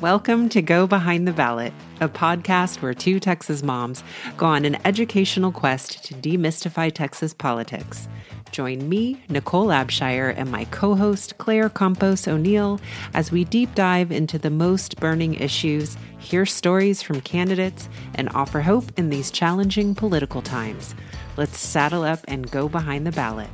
Welcome to Go Behind the Ballot, a podcast where two Texas moms go on an educational quest to demystify Texas politics. Join me, Nichole Abshire, and my co host, Claire Campos O'Neal, as we deep dive into the most burning issues, hear stories from candidates, and offer hope in these challenging political times. Let's saddle up and go behind the ballot.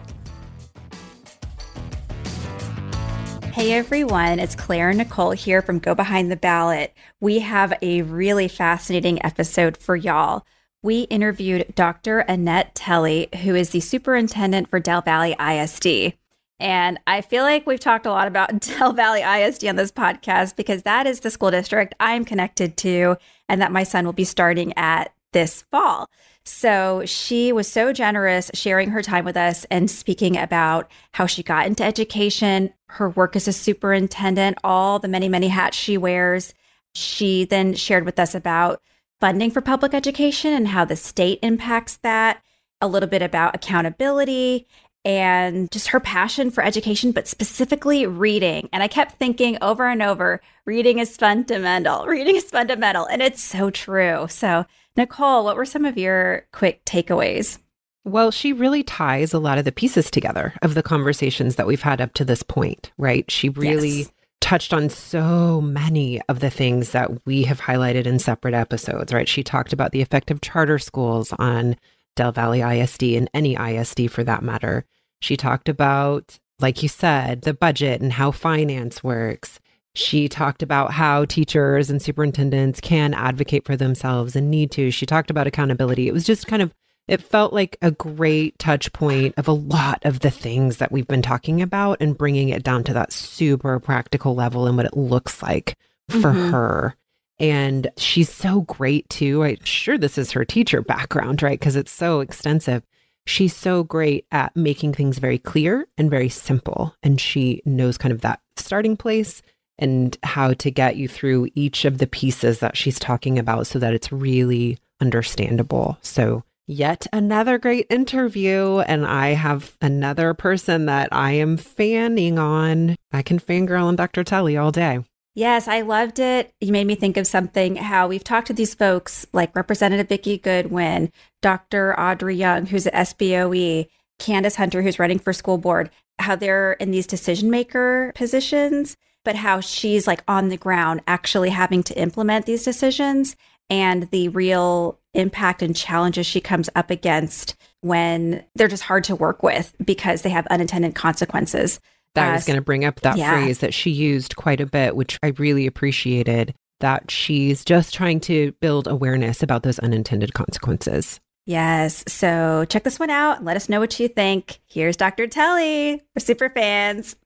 Hey everyone, it's Claire and Nichole here from Go Behind the Ballot. We have a really fascinating episode for y'all. We interviewed Dr. Annette Tielle, who is the superintendent for Del Valle ISD. And I feel like we've talked a lot about Del Valle ISD on this podcast because that is the school district I'm connected to and that my son will be starting at this fall. So she was so generous sharing her time with us and speaking about how she got into education, her work as a superintendent, all the many, many hats she wears. She then shared with us about funding for public education and how the state impacts that, a little bit about accountability and just her passion for education, but specifically reading. And I kept thinking over and over reading is fundamental, reading is fundamental. And it's so true. So Nichole, what were some of your quick takeaways? Well, she really ties a lot of the pieces together of the conversations that we've had up to this point, right? She really yes. touched on so many of the things that we have highlighted in separate episodes, right? She talked about the effect of charter schools on Del Valle ISD and any ISD for that matter. She talked about, like you said, the budget and how finance works. She talked about how teachers and superintendents can advocate for themselves and need to. She talked about accountability. It was just kind of, it felt like a great touch point of a lot of the things that we've been talking about and bringing it down to that super practical level and what it looks like for mm-hmm. her. And she's so great too. I'm sure this is her teacher background, right? Because it's so extensive. She's so great at making things very clear and very simple. And she knows kind of that starting place and how to get you through each of the pieces that she's talking about so that it's really understandable. So, yet another great interview. And I have another person that I am fanning on. I can fangirl on Dr. Tielle all day. Yes, I loved it. You made me think of something how we've talked to these folks like Representative Vikki Goodwin, Dr. Audrey Young, who's at SBOE, Candace Hunter, who's running for school board, how they're in these decision maker positions but how she's like on the ground actually having to implement these decisions and the real impact and challenges she comes up against when they're just hard to work with because they have unintended consequences. That uh, was going to bring up that yeah. phrase that she used quite a bit, which I really appreciated that she's just trying to build awareness about those unintended consequences. Yes. So check this one out. Let us know what you think. Here's Dr. Tielle. We're super fans.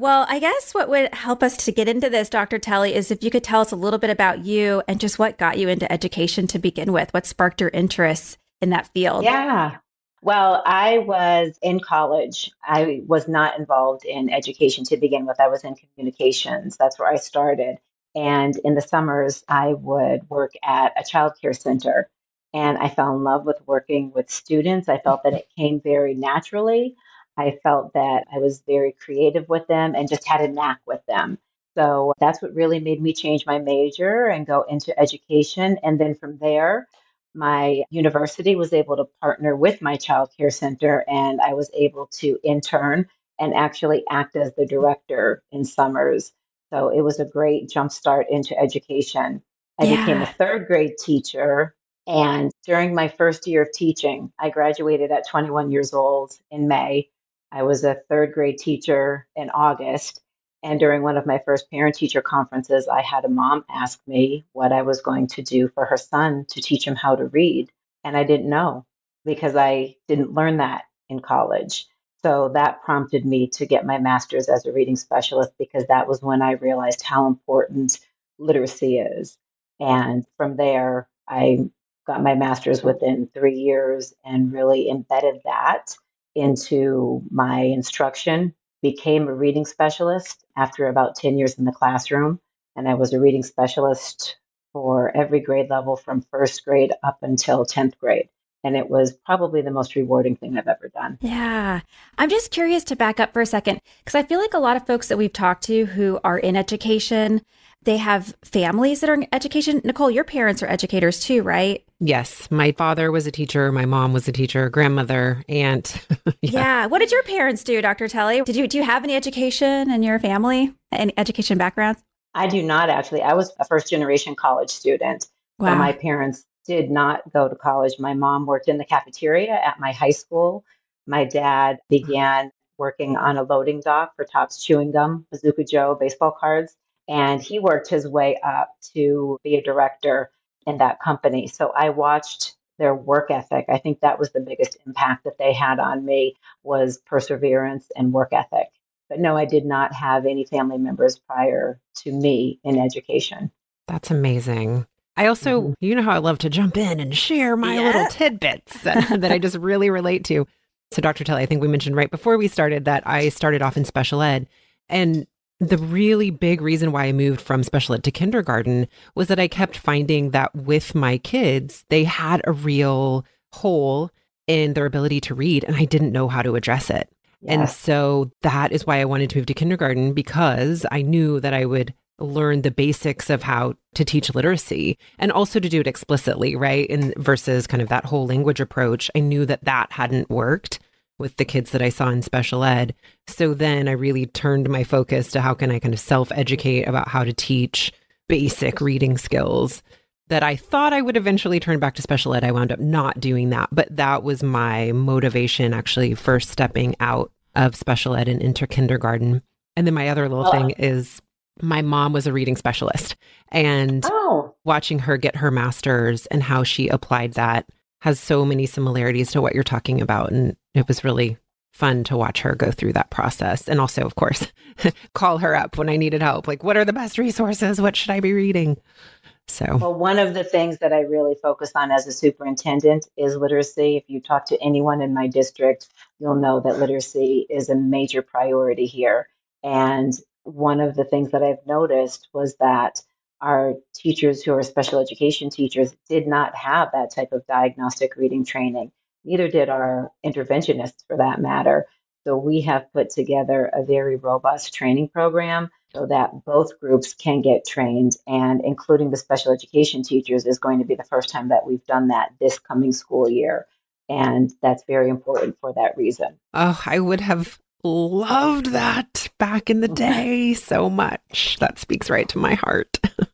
Well, I guess what would help us to get into this, Dr. Tielle, is if you could tell us a little bit about you and just what got you into education to begin with. What sparked your interest in that field? Yeah. Well, I was in college. I was not involved in education to begin with. I was in communications. That's where I started. And in the summers, I would work at a child care center. And I fell in love with working with students. I felt that it came very naturally. I felt that I was very creative with them and just had a knack with them. So that's what really made me change my major and go into education. And then from there, my university was able to partner with my child care center, and I was able to intern and actually act as the director in summers. So it was a great jumpstart into education. I yeah. became a third grade teacher. And during my first year of teaching, I graduated at 21 years old in May. I was a third grade teacher in August. And during one of my first parent teacher conferences, I had a mom ask me what I was going to do for her son to teach him how to read. And I didn't know because I didn't learn that in college. So that prompted me to get my master's as a reading specialist because that was when I realized how important literacy is. And from there, I got my master's within three years and really embedded that into my instruction, became a reading specialist after about 10 years in the classroom. And I was a reading specialist for every grade level from first grade up until 10th grade. And it was probably the most rewarding thing I've ever done. Yeah. I'm just curious to back up for a second because I feel like a lot of folks that we've talked to who are in education, they have families that are in education. Nichole, your parents are educators too, right? Yes. My father was a teacher. My mom was a teacher, grandmother, aunt. yeah. yeah. What did your parents do, Dr. Tielle? Did you do you have any education in your family? Any education backgrounds? I do not actually. I was a first generation college student. Wow. So my parents did not go to college. My mom worked in the cafeteria at my high school. My dad began working on a loading dock for Topps Chewing Gum, Bazooka Joe baseball cards. And he worked his way up to be a director in that company. So I watched their work ethic. I think that was the biggest impact that they had on me was perseverance and work ethic. But no, I did not have any family members prior to me in education. That's amazing. I also, mm-hmm. you know how I love to jump in and share my yeah. little tidbits that, that I just really relate to. So, Dr. Tielle, I think we mentioned right before we started that I started off in special ed. And the really big reason why I moved from special ed to kindergarten was that I kept finding that with my kids, they had a real hole in their ability to read, and I didn't know how to address it. Yes. And so that is why I wanted to move to kindergarten because I knew that I would learn the basics of how to teach literacy and also to do it explicitly, right? And versus kind of that whole language approach. I knew that that hadn't worked with the kids that I saw in special ed. So then I really turned my focus to how can I kind of self educate about how to teach basic reading skills that I thought I would eventually turn back to special ed. I wound up not doing that, but that was my motivation actually first stepping out of special ed and into kindergarten. And then my other little oh. thing is my mom was a reading specialist and oh. watching her get her master's and how she applied that has so many similarities to what you're talking about. And it was really fun to watch her go through that process. And also of course call her up when i needed help. Like what are the best resources? What should i be reading? So. Well one of the things that i really focus on as a superintendent is literacy. If you talk to anyone in my district you'll know that literacy is a major priority here. And one of the things that I've noticed was that our teachers who are special education teachers did not have that type of diagnostic reading training. Neither did our interventionists for that matter. So we have put together a very robust training program so that both groups can get trained and including the special education teachers is going to be the first time that we've done that this coming school year. And that's very important for that reason. Oh, I would have loved that back in the day so much. That speaks right to my heart.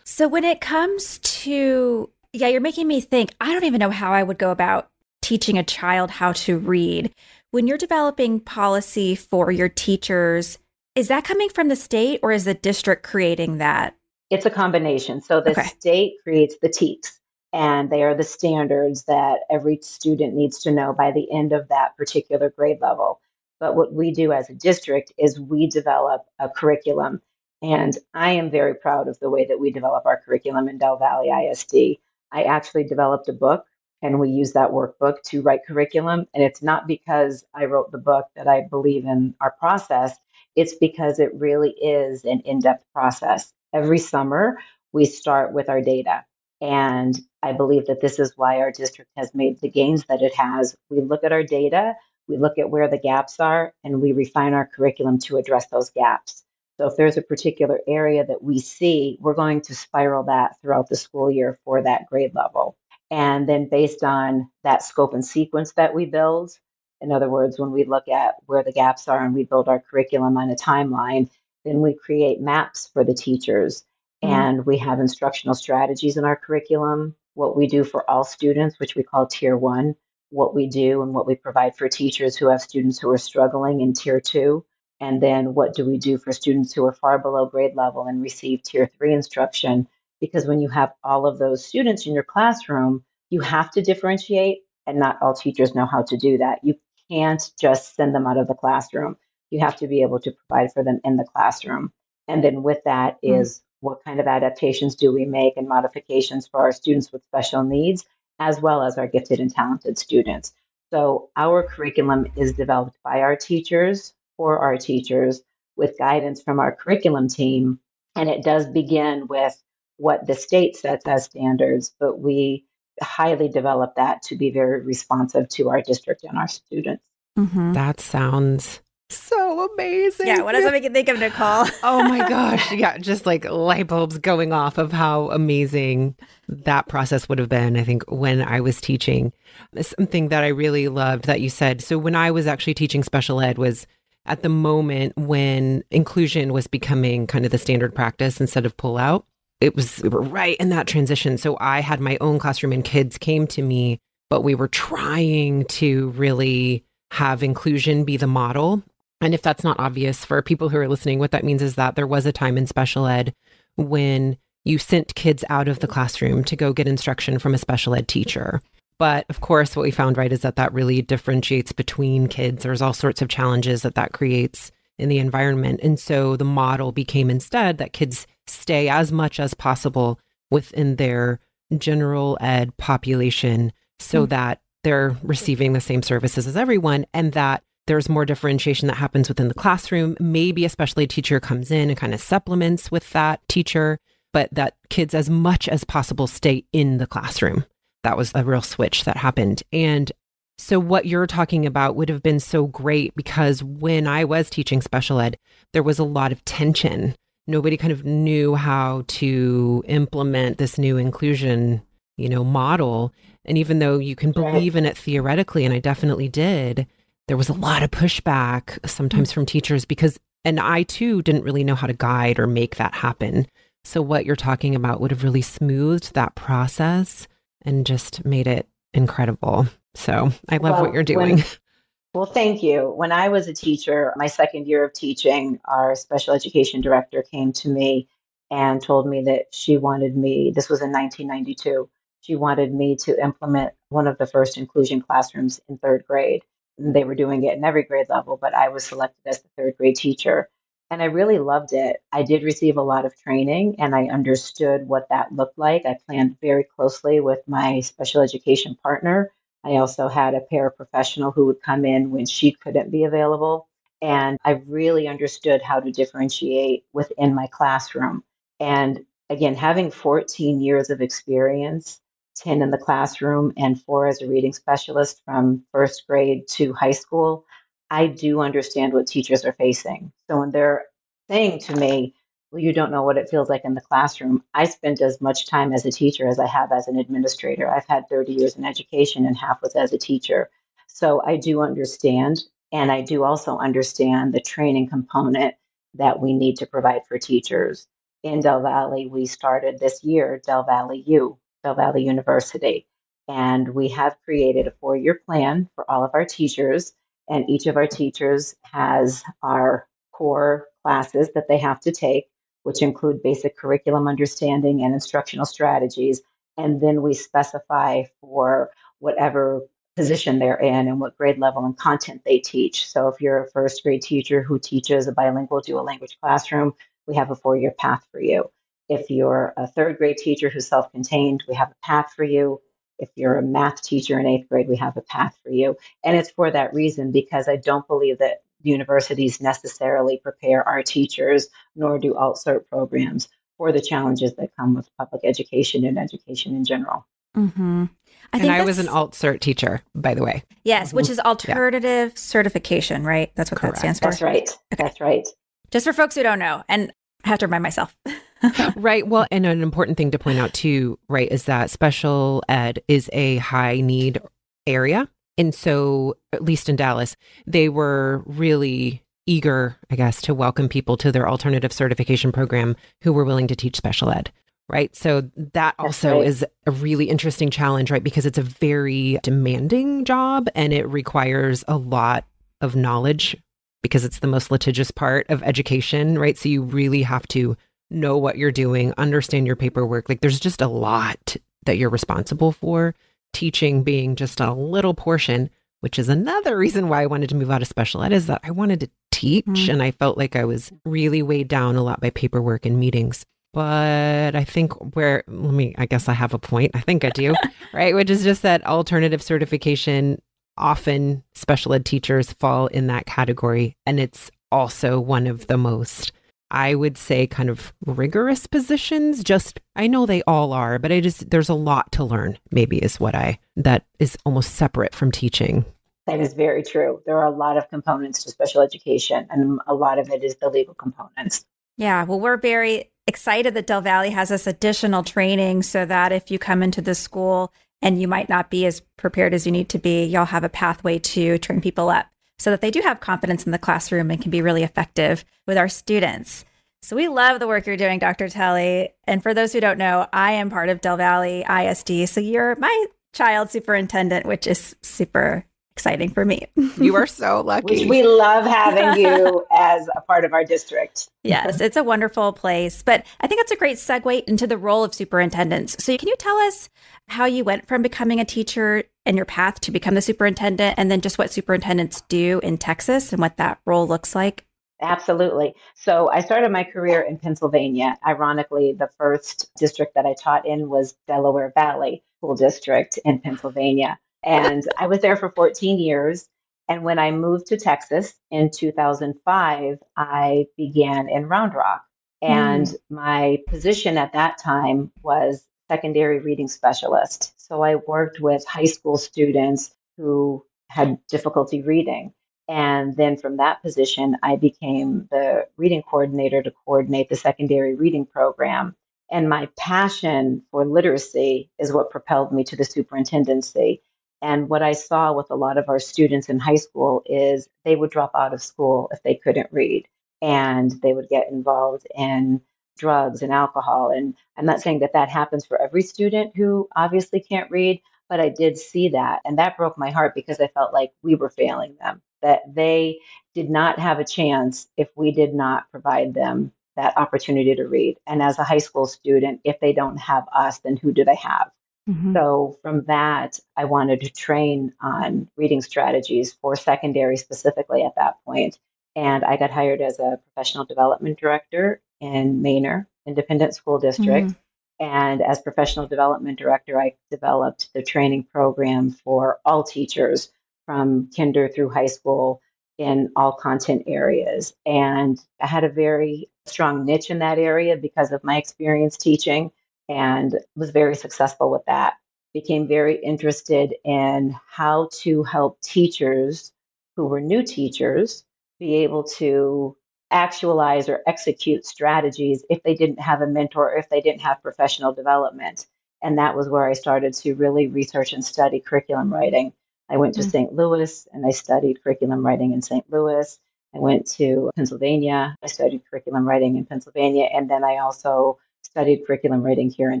so, when it comes to, yeah, you're making me think, I don't even know how I would go about teaching a child how to read. When you're developing policy for your teachers, is that coming from the state or is the district creating that? It's a combination. So, the okay. state creates the TEKS, and they are the standards that every student needs to know by the end of that particular grade level. But what we do as a district is we develop a curriculum. And I am very proud of the way that we develop our curriculum in Del Valle ISD. I actually developed a book and we use that workbook to write curriculum. And it's not because I wrote the book that I believe in our process, it's because it really is an in depth process. Every summer, we start with our data. And I believe that this is why our district has made the gains that it has. We look at our data, we look at where the gaps are and we refine our curriculum to address those gaps. So if there's a particular area that we see, we're going to spiral that throughout the school year for that grade level. And then based on that scope and sequence that we build, in other words, when we look at where the gaps are and we build our curriculum on a timeline, then we create maps for the teachers mm-hmm. and we have instructional strategies in our curriculum. What we do for all students, which we call tier one, what we do and what we provide for teachers who have students who are struggling in tier two. And then what do we do for students who are far below grade level and receive tier three instruction? Because when you have all of those students in your classroom, you have to differentiate, and not all teachers know how to do that. You can't just send them out of the classroom. You have to be able to provide for them in the classroom. And then with that is mm. is what kind of adaptations do we make and modifications for our students with special needs as well as our gifted and talented students. So our curriculum is developed by our teachers for our teachers with guidance from our curriculum team. And it does begin with what the state sets as standards, but we highly develop that to be very responsive to our district and our students. Mm-hmm. That sounds so amazing. Yeah, what does that make you think of Nichole? oh my gosh. Yeah, just like light bulbs going off of how amazing that process would have been, I think, when I was teaching. Something that I really loved that you said. So when I was actually teaching special ed was at the moment when inclusion was becoming kind of the standard practice instead of pull out. It was we were right in that transition. So I had my own classroom and kids came to me, but we were trying to really have inclusion be the model. And if that's not obvious for people who are listening, what that means is that there was a time in special ed when you sent kids out of the classroom to go get instruction from a special ed teacher. But of course, what we found right is that that really differentiates between kids. There's all sorts of challenges that that creates in the environment. And so the model became instead that kids stay as much as possible within their general ed population so mm-hmm. that they're receiving the same services as everyone and that there's more differentiation that happens within the classroom. Maybe especially a teacher comes in and kind of supplements with that teacher, but that kids as much as possible stay in the classroom. That was a real switch that happened. And so, what you're talking about would have been so great because when I was teaching special ed, there was a lot of tension. Nobody kind of knew how to implement this new inclusion, you know, model. And even though you can believe in it theoretically, and I definitely did, there was a lot of pushback sometimes from teachers because, and I too didn't really know how to guide or make that happen. So, what you're talking about would have really smoothed that process and just made it incredible. So, I love well, what you're doing. When, well, thank you. When I was a teacher, my second year of teaching, our special education director came to me and told me that she wanted me, this was in 1992, she wanted me to implement one of the first inclusion classrooms in third grade they were doing it in every grade level, but I was selected as the third grade teacher. And I really loved it. I did receive a lot of training and I understood what that looked like. I planned very closely with my special education partner. I also had a paraprofessional who would come in when she couldn't be available. And I really understood how to differentiate within my classroom. And again, having 14 years of experience 10 in the classroom and four as a reading specialist from first grade to high school, I do understand what teachers are facing. So when they're saying to me, well, you don't know what it feels like in the classroom. I spent as much time as a teacher as I have as an administrator. I've had 30 years in education and half was as a teacher. So I do understand. And I do also understand the training component that we need to provide for teachers. In Del Valle, we started this year Del Valle U, Del Valle University. And we have created a four year plan for all of our teachers. And each of our teachers has our core classes that they have to take, which include basic curriculum understanding and instructional strategies. And then we specify for whatever position they're in and what grade level and content they teach. So if you're a first grade teacher who teaches a bilingual dual language classroom, we have a four year path for you. If you're a third grade teacher who's self contained, we have a path for you. If you're a math teacher in eighth grade, we have a path for you. And it's for that reason because I don't believe that universities necessarily prepare our teachers, nor do alt-cert programs for the challenges that come with public education and education in general. Mm-hmm. I and I was an alt-cert teacher, by the way. Yes, which is alternative yeah. certification, right? That's what Correct. that stands for. That's right. Okay. That's right. Just for folks who don't know, and I have to remind myself. right. Well, and an important thing to point out too, right, is that special ed is a high need area. And so, at least in Dallas, they were really eager, I guess, to welcome people to their alternative certification program who were willing to teach special ed. Right. So, that also right. is a really interesting challenge, right? Because it's a very demanding job and it requires a lot of knowledge because it's the most litigious part of education, right? So, you really have to know what you're doing, understand your paperwork. Like there's just a lot that you're responsible for. Teaching being just a little portion, which is another reason why I wanted to move out of special ed, is that I wanted to teach mm-hmm. and I felt like I was really weighed down a lot by paperwork and meetings. But I think where, let me, I guess I have a point. I think I do, right? Which is just that alternative certification, often special ed teachers fall in that category. And it's also one of the most I would say, kind of rigorous positions. Just, I know they all are, but I just, there's a lot to learn, maybe is what I, that is almost separate from teaching. That is very true. There are a lot of components to special education, and a lot of it is the legal components. Yeah, well, we're very excited that Del Valle has this additional training so that if you come into the school and you might not be as prepared as you need to be, you'll have a pathway to train people up so that they do have confidence in the classroom and can be really effective with our students. So we love the work you're doing, Dr. Tielle. And for those who don't know, I am part of Del Valle ISD. So you're my child superintendent, which is super exciting for me. you are so lucky. we love having you as a part of our district. yes, it's a wonderful place. But I think it's a great segue into the role of superintendents. So, can you tell us how you went from becoming a teacher and your path to become the superintendent, and then just what superintendents do in Texas and what that role looks like? Absolutely. So I started my career in Pennsylvania. Ironically, the first district that I taught in was Delaware Valley School District in Pennsylvania. And I was there for 14 years. And when I moved to Texas in 2005, I began in Round Rock. And mm. my position at that time was secondary reading specialist. So I worked with high school students who had difficulty reading. And then from that position, I became the reading coordinator to coordinate the secondary reading program. And my passion for literacy is what propelled me to the superintendency. And what I saw with a lot of our students in high school is they would drop out of school if they couldn't read and they would get involved in drugs and alcohol. And I'm not saying that that happens for every student who obviously can't read, but I did see that. And that broke my heart because I felt like we were failing them, that they did not have a chance if we did not provide them that opportunity to read. And as a high school student, if they don't have us, then who do they have? Mm-hmm. So from that, I wanted to train on reading strategies for secondary specifically at that point. And I got hired as a professional development director in Manor Independent School District. Mm-hmm. And as professional development director, I developed the training program for all teachers from kinder through high school in all content areas. And I had a very strong niche in that area because of my experience teaching and was very successful with that. Became very interested in how to help teachers who were new teachers be able to actualize or execute strategies if they didn't have a mentor, or if they didn't have professional development. And that was where I started to really research and study curriculum writing. I went to mm-hmm. St. Louis and I studied curriculum writing in St. Louis. I went to Pennsylvania. I studied curriculum writing in Pennsylvania. And then I also studied curriculum writing here in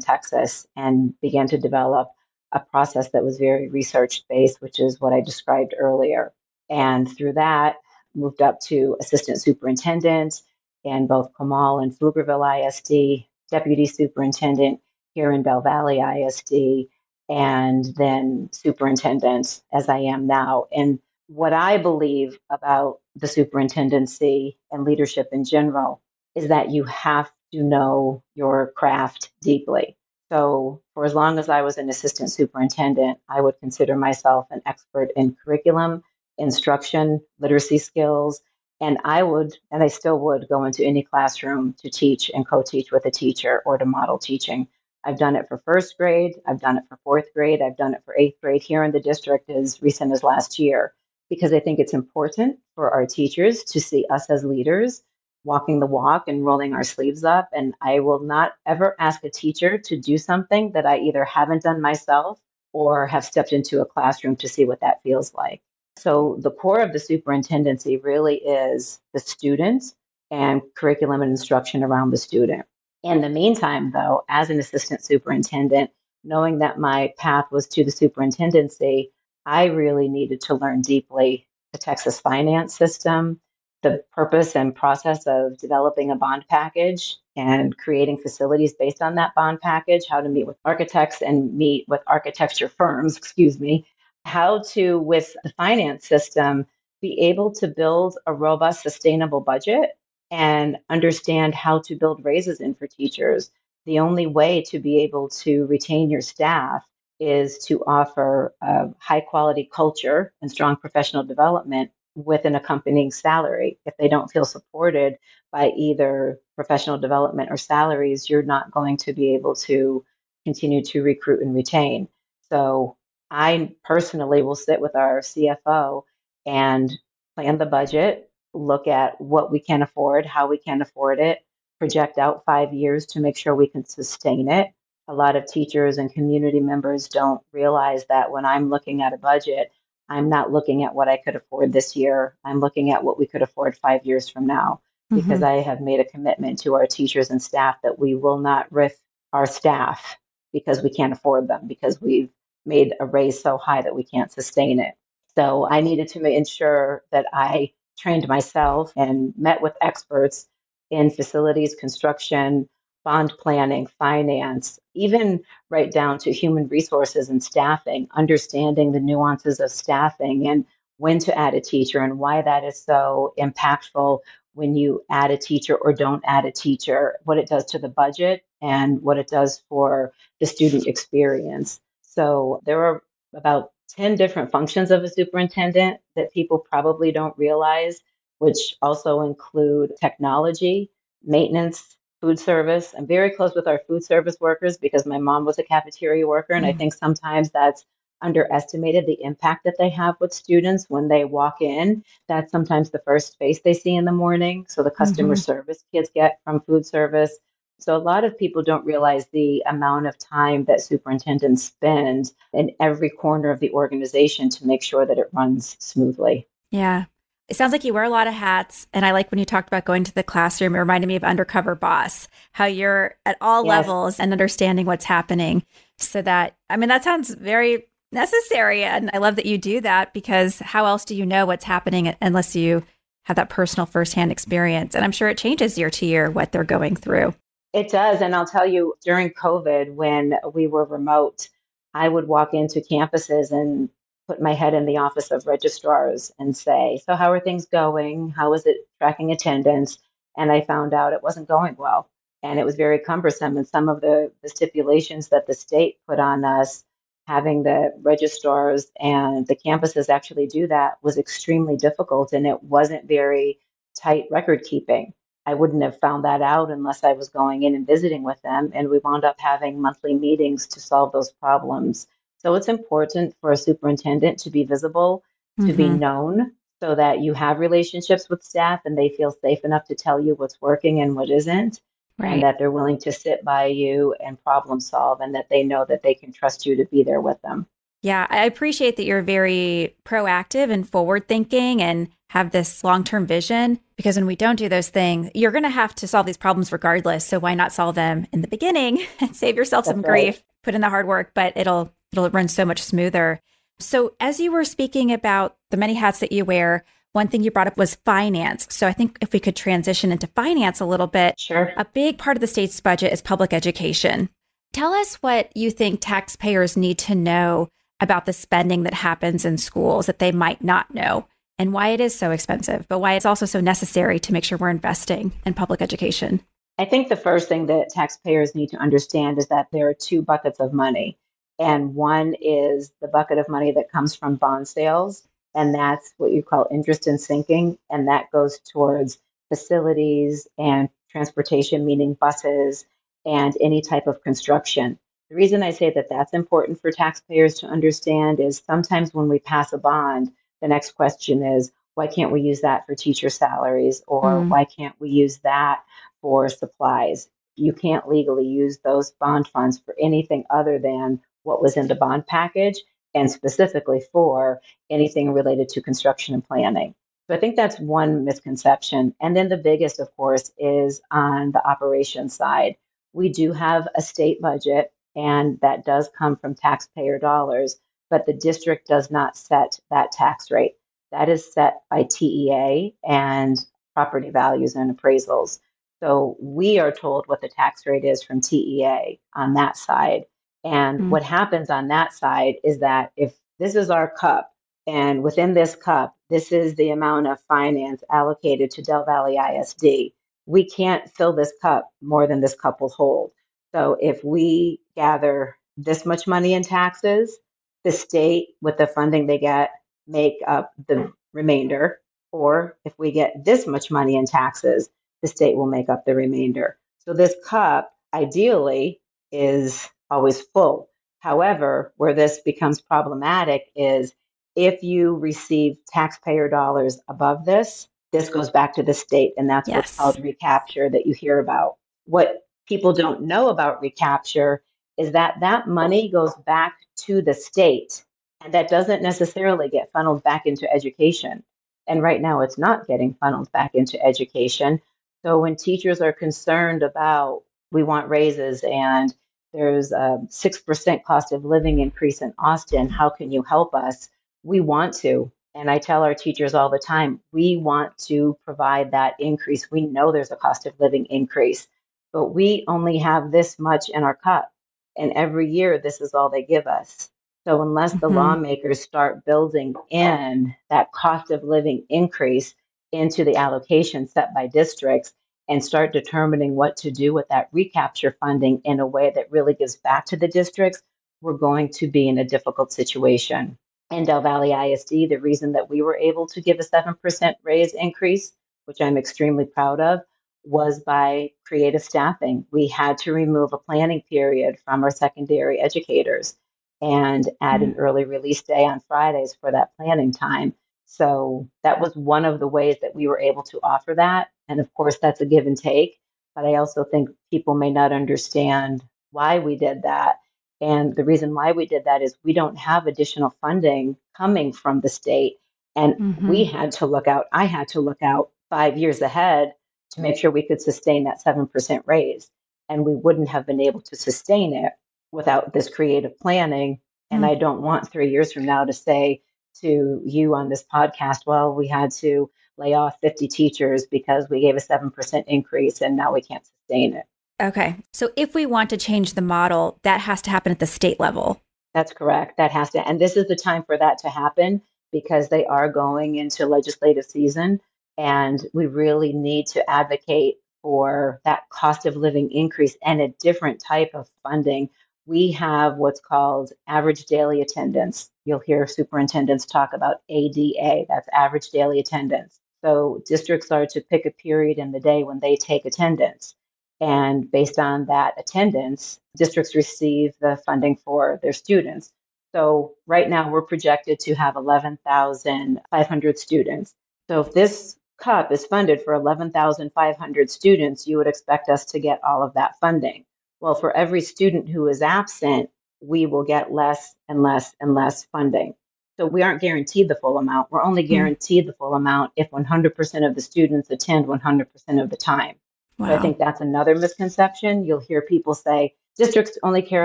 Texas and began to develop a process that was very research based, which is what I described earlier. And through that, moved up to assistant superintendent in both Comal and Pflugerville ISD, deputy superintendent here in Del Valle ISD, and then superintendent as I am now. And what I believe about the superintendency and leadership in general is that you have to know your craft deeply. So, for as long as I was an assistant superintendent, I would consider myself an expert in curriculum, instruction, literacy skills, and I would, and I still would, go into any classroom to teach and co teach with a teacher or to model teaching. I've done it for first grade, I've done it for fourth grade, I've done it for eighth grade here in the district as recent as last year, because I think it's important for our teachers to see us as leaders walking the walk and rolling our sleeves up. And I will not ever ask a teacher to do something that I either haven't done myself or have stepped into a classroom to see what that feels like. So the core of the superintendency really is the students and curriculum and instruction around the student. In the meantime, though, as an assistant superintendent, knowing that my path was to the superintendency, I really needed to learn deeply the Texas finance system, the purpose and process of developing a bond package and creating facilities based on that bond package, how to meet with architects and meet with architecture firms, excuse me, how to, with the finance system, be able to build a robust, sustainable budget and understand how to build raises in for teachers. The only way to be able to retain your staff is to offer a high quality culture and strong professional development with an accompanying salary. If they don't feel supported by either professional development or salaries, you're not going to be able to continue to recruit and retain. So I personally will sit with our CFO and plan the budget, look at what we can afford, how we can afford it, project out five years to make sure we can sustain it. A lot of teachers and community members don't realize that when I'm looking at a budget, I'm not looking at what I could afford this year. I'm looking at what we could afford five years from now because mm-hmm. I have made a commitment to our teachers and staff that we will not risk our staff because we can't afford them, because we've made a raise so high that we can't sustain it. So I needed to ensure that I trained myself and met with experts in facilities construction, bond planning, finance, even right down to human resources and staffing, understanding the nuances of staffing and when to add a teacher and why that is so impactful when you add a teacher or don't add a teacher, what it does to the budget and what it does for the student experience. So there are about 10 different functions of a superintendent that people probably don't realize, which also include technology, maintenance, food service. I'm very close with our food service workers because my mom was a cafeteria worker. And mm. I think sometimes that's underestimated the impact that they have with students when they walk in. That's sometimes the first face they see in the morning. So the customer mm-hmm. service kids get from food service. So a lot of people don't realize the amount of time that superintendents spend in every corner of the organization to make sure that it runs smoothly. Yeah. It sounds like you wear a lot of hats. And I like when you talked about going to the classroom, it reminded me of Undercover Boss, how you're at all yes. levels and understanding what's happening. So that, I mean, that sounds very necessary. And I love that you do that because how else do you know what's happening unless you have that personal firsthand experience? And I'm sure it changes year to year what they're going through. It does. And I'll tell you, during COVID, when we were remote, I would walk into campuses and put my head in the office of registrars and say, So, how are things going? How is it tracking attendance? And I found out it wasn't going well. And it was very cumbersome. And some of the, the stipulations that the state put on us, having the registrars and the campuses actually do that, was extremely difficult. And it wasn't very tight record keeping. I wouldn't have found that out unless I was going in and visiting with them. And we wound up having monthly meetings to solve those problems. So it's important for a superintendent to be visible, to mm-hmm. be known, so that you have relationships with staff and they feel safe enough to tell you what's working and what isn't. Right. And that they're willing to sit by you and problem solve, and that they know that they can trust you to be there with them. Yeah, I appreciate that you're very proactive and forward thinking and have this long term vision because when we don't do those things, you're going to have to solve these problems regardless. So why not solve them in the beginning and save yourself That's some right. grief, put in the hard work, but it'll it'll run so much smoother. So as you were speaking about the many hats that you wear, one thing you brought up was finance. So I think if we could transition into finance a little bit, sure. A big part of the state's budget is public education. Tell us what you think taxpayers need to know about the spending that happens in schools that they might not know and why it is so expensive, but why it's also so necessary to make sure we're investing in public education. I think the first thing that taxpayers need to understand is that there are two buckets of money. And one is the bucket of money that comes from bond sales, and that's what you call interest in sinking, and that goes towards facilities and transportation, meaning buses and any type of construction. The reason I say that that's important for taxpayers to understand is sometimes when we pass a bond, the next question is why can't we use that for teacher salaries or mm. why can't we use that for supplies? You can't legally use those bond funds for anything other than what was in the bond package and specifically for anything related to construction and planning. So I think that's one misconception. And then the biggest, of course, is on the operations side. We do have a state budget and that does come from taxpayer dollars, but the district does not set that tax rate. That is set by TEA and property values and appraisals. So we are told what the tax rate is from TEA on that side. And mm-hmm. what happens on that side is that if this is our cup, and within this cup, this is the amount of finance allocated to Del Valle ISD, we can't fill this cup more than this cup will hold. So if we gather this much money in taxes, the state, with the funding they get, make up the remainder. Or if we get this much money in taxes, the state will make up the remainder. So this cup ideally is always full. However, where this becomes problematic is if you receive taxpayer dollars above this, this goes back to the state, and that's yes. what's called recapture that you hear about. What people don't know about recapture is that that money goes back to the state, and that doesn't necessarily get funneled back into education. And right now, it's not getting funneled back into education. So when teachers are concerned about we want raises and there's a 6% cost of living increase in Austin, how can you help us? We want to. And I tell our teachers all the time, we want to provide that increase. We know there's a cost of living increase, but we only have this much in our cup. And every year, this is all they give us. So, unless the mm-hmm. lawmakers start building in that cost of living increase into the allocation set by districts and start determining what to do with that recapture funding in a way that really gives back to the districts, we're going to be in a difficult situation. In Del Valle ISD, the reason that we were able to give a 7% raise increase, which I'm extremely proud of, was by creative staffing. We had to remove a planning period from our secondary educators and add an mm. early release day on Fridays for that planning time. So that was one of the ways that we were able to offer that. And of course, that's a give and take. But I also think people may not understand why we did that. And the reason why we did that is we don't have additional funding coming from the state. And mm-hmm. we had to look out, I had to look out five years ahead to make sure we could sustain that 7% raise. And we wouldn't have been able to sustain it without this creative planning. And mm-hmm. I don't want three years from now to say to you on this podcast, well, we had to lay off 50 teachers because we gave a 7% increase and now we can't sustain it. Okay. So if we want to change the model, that has to happen at the state level. That's correct. That has to. And this is the time for that to happen because they are going into legislative season. And we really need to advocate for that cost of living increase and a different type of funding. We have what's called average daily attendance. You'll hear superintendents talk about ADA, that's average daily attendance. So districts are to pick a period in the day when they take attendance. And based on that attendance, districts receive the funding for their students. So right now we're projected to have 11,500 students. So if this cup is funded for 11,500 students, you would expect us to get all of that funding. Well, for every student who is absent, we will get less and less and less funding. So we aren't guaranteed the full amount. We're only hmm. guaranteed the full amount if 100% of the students attend 100% of the time. Wow. I think that's another misconception. You'll hear people say districts only care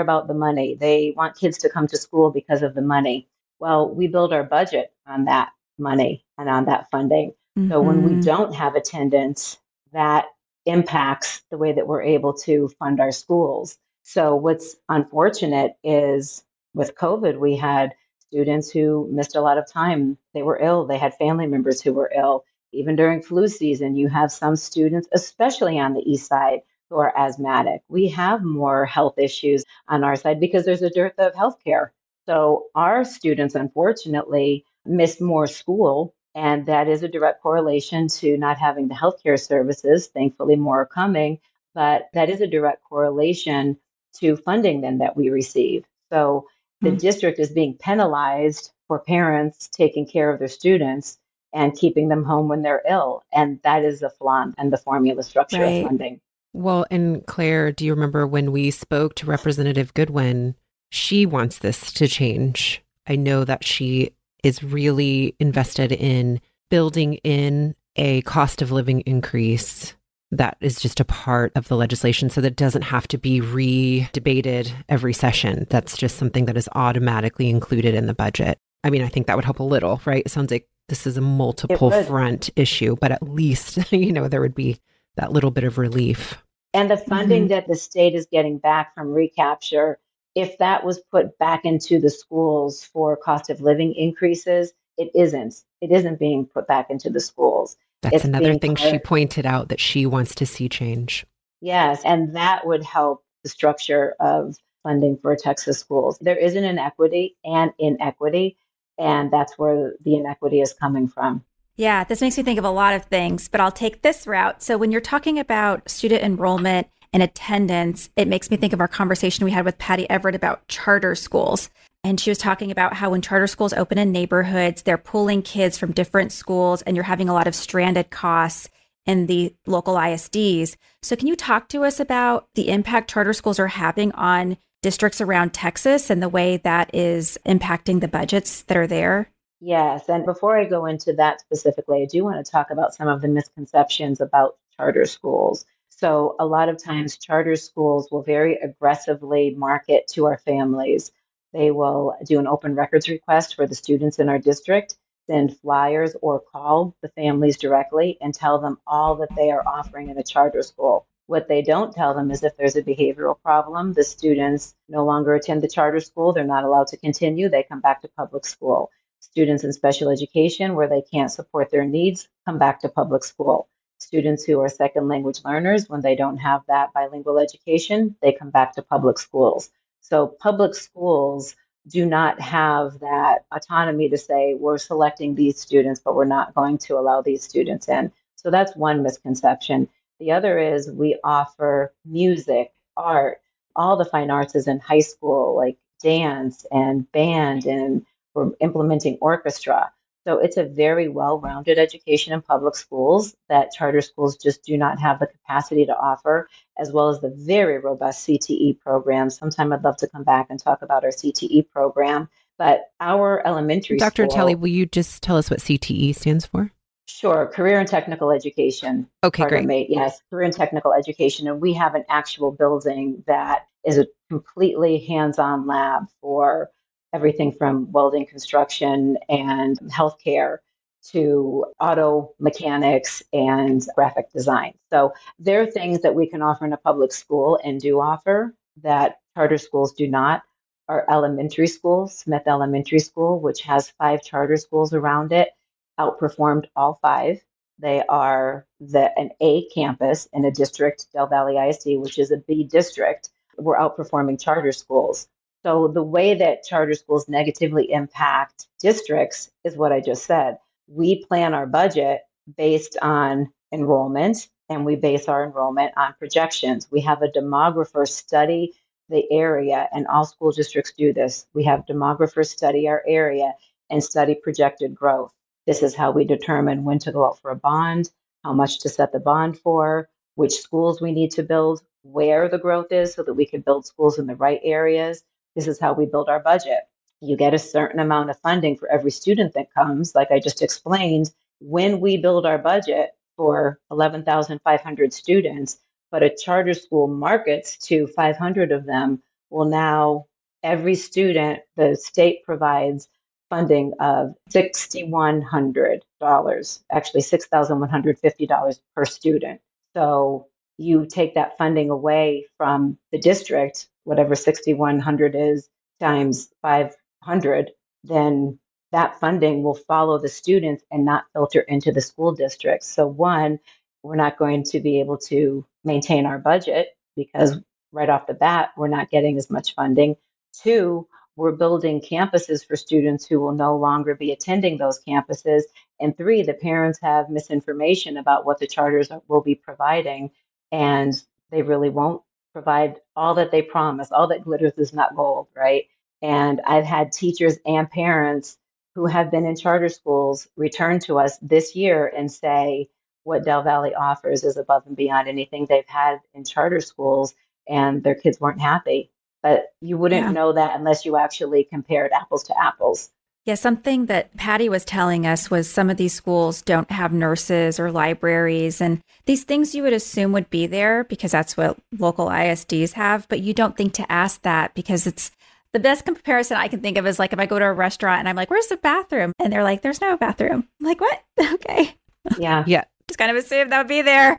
about the money. They want kids to come to school because of the money. Well, we build our budget on that money and on that funding. Mm-hmm. So when we mm-hmm. don't have attendance, that impacts the way that we're able to fund our schools. So what's unfortunate is with COVID, we had students who missed a lot of time. They were ill. They had family members who were ill. Even during flu season, you have some students, especially on the east side, who are asthmatic. We have more health issues on our side because there's a dearth of health care. So our students, unfortunately, miss more school. And that is a direct correlation to not having the healthcare services. Thankfully, more are coming, but that is a direct correlation to funding then that we receive. So the mm-hmm. district is being penalized for parents taking care of their students and keeping them home when they're ill. And that is a flaw and the formula structure right. of funding. Well, and Claire, do you remember when we spoke to Representative Goodwin? She wants this to change. I know that she is really invested in building in a cost of living increase that is just a part of the legislation so that it doesn't have to be re-debated every session. That's just something that is automatically included in the budget. I mean, I think that would help a little, right? It sounds like this is a multiple front issue, but at least, you know, there would be that little bit of relief. And the funding mm-hmm. that the state is getting back from recapture, if that was put back into the schools for cost of living increases, it isn't. It isn't being put back into the schools. That's it's another thing she pointed out that she wants to see change. Yes, and that would help the structure of funding for Texas schools. There is an inequity and inequity, and that's where the inequity is coming from. Yeah, this makes me think of a lot of things, but I'll take this route. So, when you're talking about student enrollment and attendance, it makes me think of our conversation we had with Patty Everett about charter schools. And she was talking about how when charter schools open in neighborhoods, they're pulling kids from different schools and you're having a lot of stranded costs in the local ISDs. So, can you talk to us about the impact charter schools are having on districts around Texas and the way that is impacting the budgets that are there? Yes. And before I go into that specifically, I do want to talk about some of the misconceptions about charter schools. So, a lot of times, charter schools will very aggressively market to our families. They will do an open records request for the students in our district, send flyers, or call the families directly and tell them all that they are offering in a charter school. What they don't tell them is if there's a behavioral problem, the students no longer attend the charter school, they're not allowed to continue, they come back to public school Students in special education where they can't support their needs come back to public school. Students who are second language learners, when they don't have that bilingual education, they come back to public schools. So public schools do not have that autonomy to say we're selecting these students, but we're not going to allow these students in. So that's one misconception. The other is we offer music, art, all the fine arts is in high school, like dance and band and we're implementing orchestra. So it's a very well rounded education in public schools that charter schools just do not have the capacity to offer, as well as the very robust CTE program. Sometime I'd love to come back and talk about our CTE program. But our elementary Dr. School, Tielle, will you just tell us what CTE stands for? Sure, career and technical education. Okay, great. Mate. Yes, career and technical education. And we have an actual building that is a completely hands on lab for everything from welding construction and healthcare to auto mechanics and graphic design. So there are things that we can offer in a public school and do offer that charter schools do not. Our elementary school, Smith Elementary School, which has five charter schools around it, outperformed all five. They are the, an A campus in a district, Del Valle ISD, which is a B district. We're outperforming charter schools. So the way that charter schools negatively impact districts is what I just said. We plan our budget based on enrollment and we base our enrollment on projections. We have a demographer study the area, and all school districts do this. We have demographers study our area and study projected growth. This is how we determine when to go out for a bond, how much to set the bond for, which schools we need to build, where the growth is so that we can build schools in the right areas, this is how we build our budget. You get a certain amount of funding for every student that comes, like I just explained. When we build our budget for 11,500 students, but a charter school markets to 500 of them, well, now every student, the state provides funding of $6,100, actually $6,150 per student. So you take that funding away from the district, whatever 6100 is times 500, then that funding will follow the students and not filter into the school districts. So, one, we're not going to be able to maintain our budget because right off the bat, we're not getting as much funding. Two, we're building campuses for students who will no longer be attending those campuses. And three, the parents have misinformation about what the charters will be providing and they really won't provide all that they promise. All that glitters is not gold, right? And I've had teachers and parents who have been in charter schools return to us this year and say what Del Valle offers is above and beyond anything they've had in charter schools, and their kids weren't happy. But you wouldn't yeah. know that unless you actually compared apples to apples. Yeah, something that Patty was telling us was some of these schools don't have nurses or libraries and these things you would assume would be there because that's what local ISDs have, but you don't think to ask that because it's the best comparison I can think of is like if I go to a restaurant and I'm like, where's the bathroom? And they're like, there's no bathroom. I'm like, what? Okay. Yeah. yeah. Just kind of assume that would be there.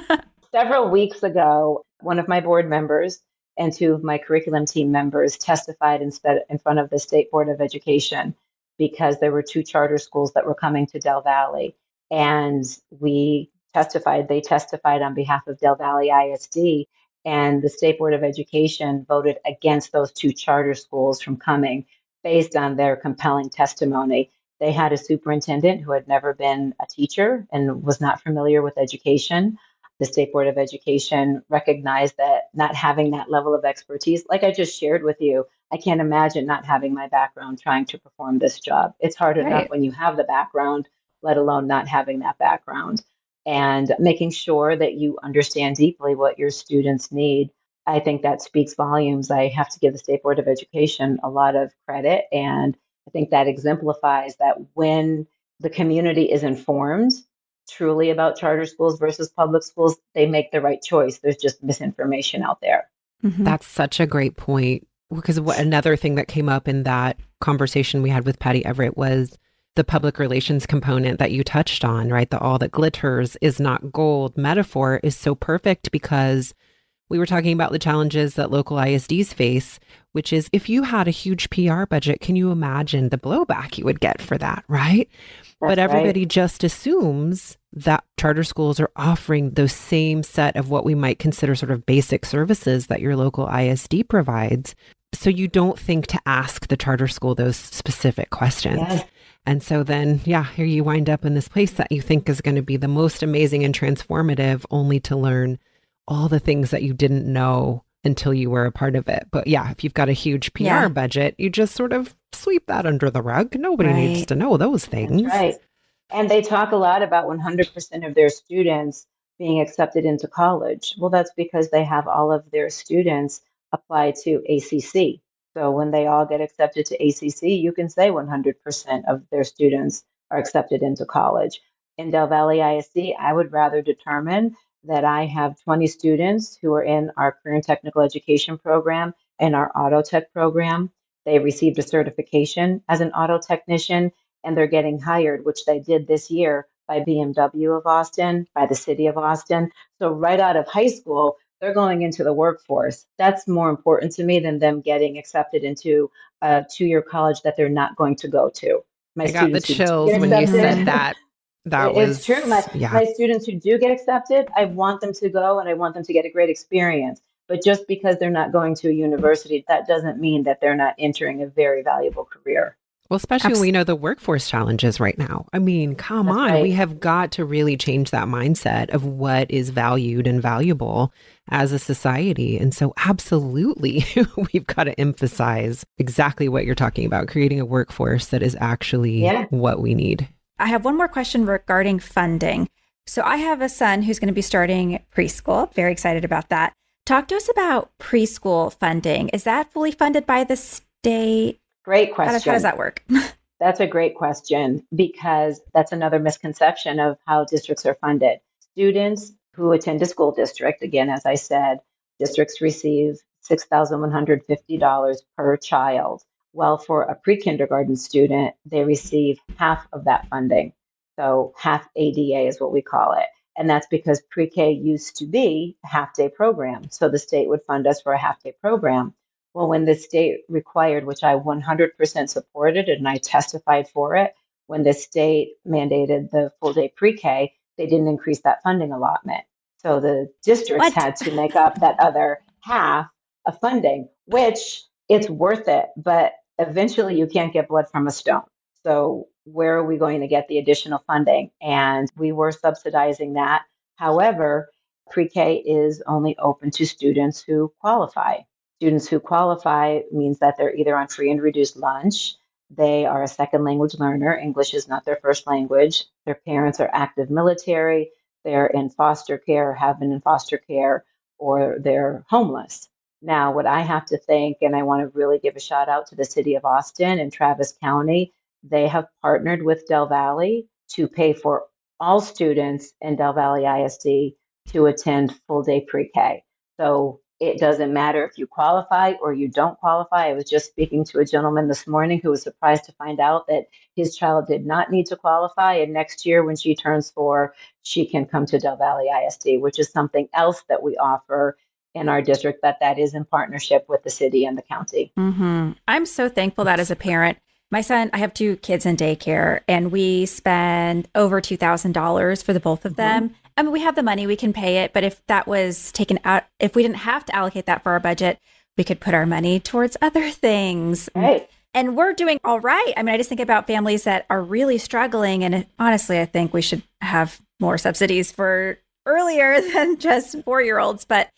Several weeks ago, one of my board members and two of my curriculum team members testified instead in front of the State Board of Education because there were two charter schools that were coming to Del Valle. And we testified, they testified on behalf of Del Valle ISD, and the State Board of Education voted against those two charter schools from coming based on their compelling testimony. They had a superintendent who had never been a teacher and was not familiar with education. The State Board of Education recognized that not having that level of expertise, like I just shared with you, I can't imagine not having my background trying to perform this job. It's hard right. enough when you have the background, let alone not having that background. And making sure that you understand deeply what your students need I think that speaks volumes. I have to give the State Board of Education a lot of credit. And I think that exemplifies that when the community is informed truly about charter schools versus public schools, they make the right choice. There's just misinformation out there. Mm-hmm. That's such a great point. Because what, another thing that came up in that conversation we had with Patty Everett was the public relations component that you touched on, right? The all that glitters is not gold metaphor is so perfect because we were talking about the challenges that local ISDs face, which is if you had a huge PR budget, can you imagine the blowback you would get for that, right? That's but everybody right. just assumes that charter schools are offering those same set of what we might consider sort of basic services that your local ISD provides. So you don't think to ask the charter school those specific questions. Yes. And so then, yeah, here you wind up in this place that you think is going to be the most amazing and transformative, only to learn all the things that you didn't know until you were a part of it. But yeah, if you've got a huge PR yeah. budget, you just sort of sweep that under the rug. Nobody right. needs to know those things. That's right. And they talk a lot about 100% of their students being accepted into college. Well, that's because they have all of their students apply to ACC. So when they all get accepted to ACC, you can say 100% of their students are accepted into college. In Del Valle ISD, I would rather determine that I have 20 students who are in our career and technical education program and our auto tech program. They received a certification as an auto technician and they're getting hired, which they did this year by BMW of Austin, by the city of Austin. So, right out of high school, they're going into the workforce. That's more important to me than them getting accepted into uh, a two year college that they're not going to go to. My I got the chills when you said that that it, was true. My, yeah. my students who do get accepted, I want them to go and I want them to get a great experience. But just because they're not going to a university, that doesn't mean that they're not entering a very valuable career. Well, especially Absolutely. when we know the workforce challenges right now. I mean, come That's on. Right. We have got to really change that mindset of what is valued and valuable as a society. And so, absolutely, we've got to emphasize exactly what you're talking about creating a workforce that is actually yeah. what we need. I have one more question regarding funding. So I have a son who's going to be starting preschool. Very excited about that. Talk to us about preschool funding. Is that fully funded by the state? Great question. How does, how does that work? that's a great question because that's another misconception of how districts are funded. Students who attend a school district, again, as I said, districts receive $6,150 per child. Well, for a pre kindergarten student, they receive half of that funding. So, half ADA is what we call it. And that's because pre K used to be a half day program. So, the state would fund us for a half day program. Well, when the state required, which I 100% supported and I testified for it, when the state mandated the full day pre K, they didn't increase that funding allotment. So the districts what? had to make up that other half of funding, which it's worth it. But eventually you can't get blood from a stone. So, where are we going to get the additional funding? And we were subsidizing that. However, pre K is only open to students who qualify. Students who qualify means that they're either on free and reduced lunch, they are a second language learner, English is not their first language, their parents are active military, they're in foster care, have been in foster care, or they're homeless. Now, what I have to think, and I want to really give a shout out to the city of Austin and Travis County, they have partnered with Del Valle to pay for all students in Del Valle ISD to attend full day pre K. So it doesn't matter if you qualify or you don't qualify. I was just speaking to a gentleman this morning who was surprised to find out that his child did not need to qualify. And next year, when she turns four, she can come to Del Valle ISD, which is something else that we offer in our district that that is in partnership with the city and the county. Mm-hmm. I'm so thankful that as a parent, my son, I have two kids in daycare, and we spend over two thousand dollars for the both of them. Mm-hmm. I mean, we have the money, we can pay it, but if that was taken out, if we didn't have to allocate that for our budget, we could put our money towards other things. Right. And we're doing all right. I mean, I just think about families that are really struggling. And honestly, I think we should have more subsidies for earlier than just four year olds. But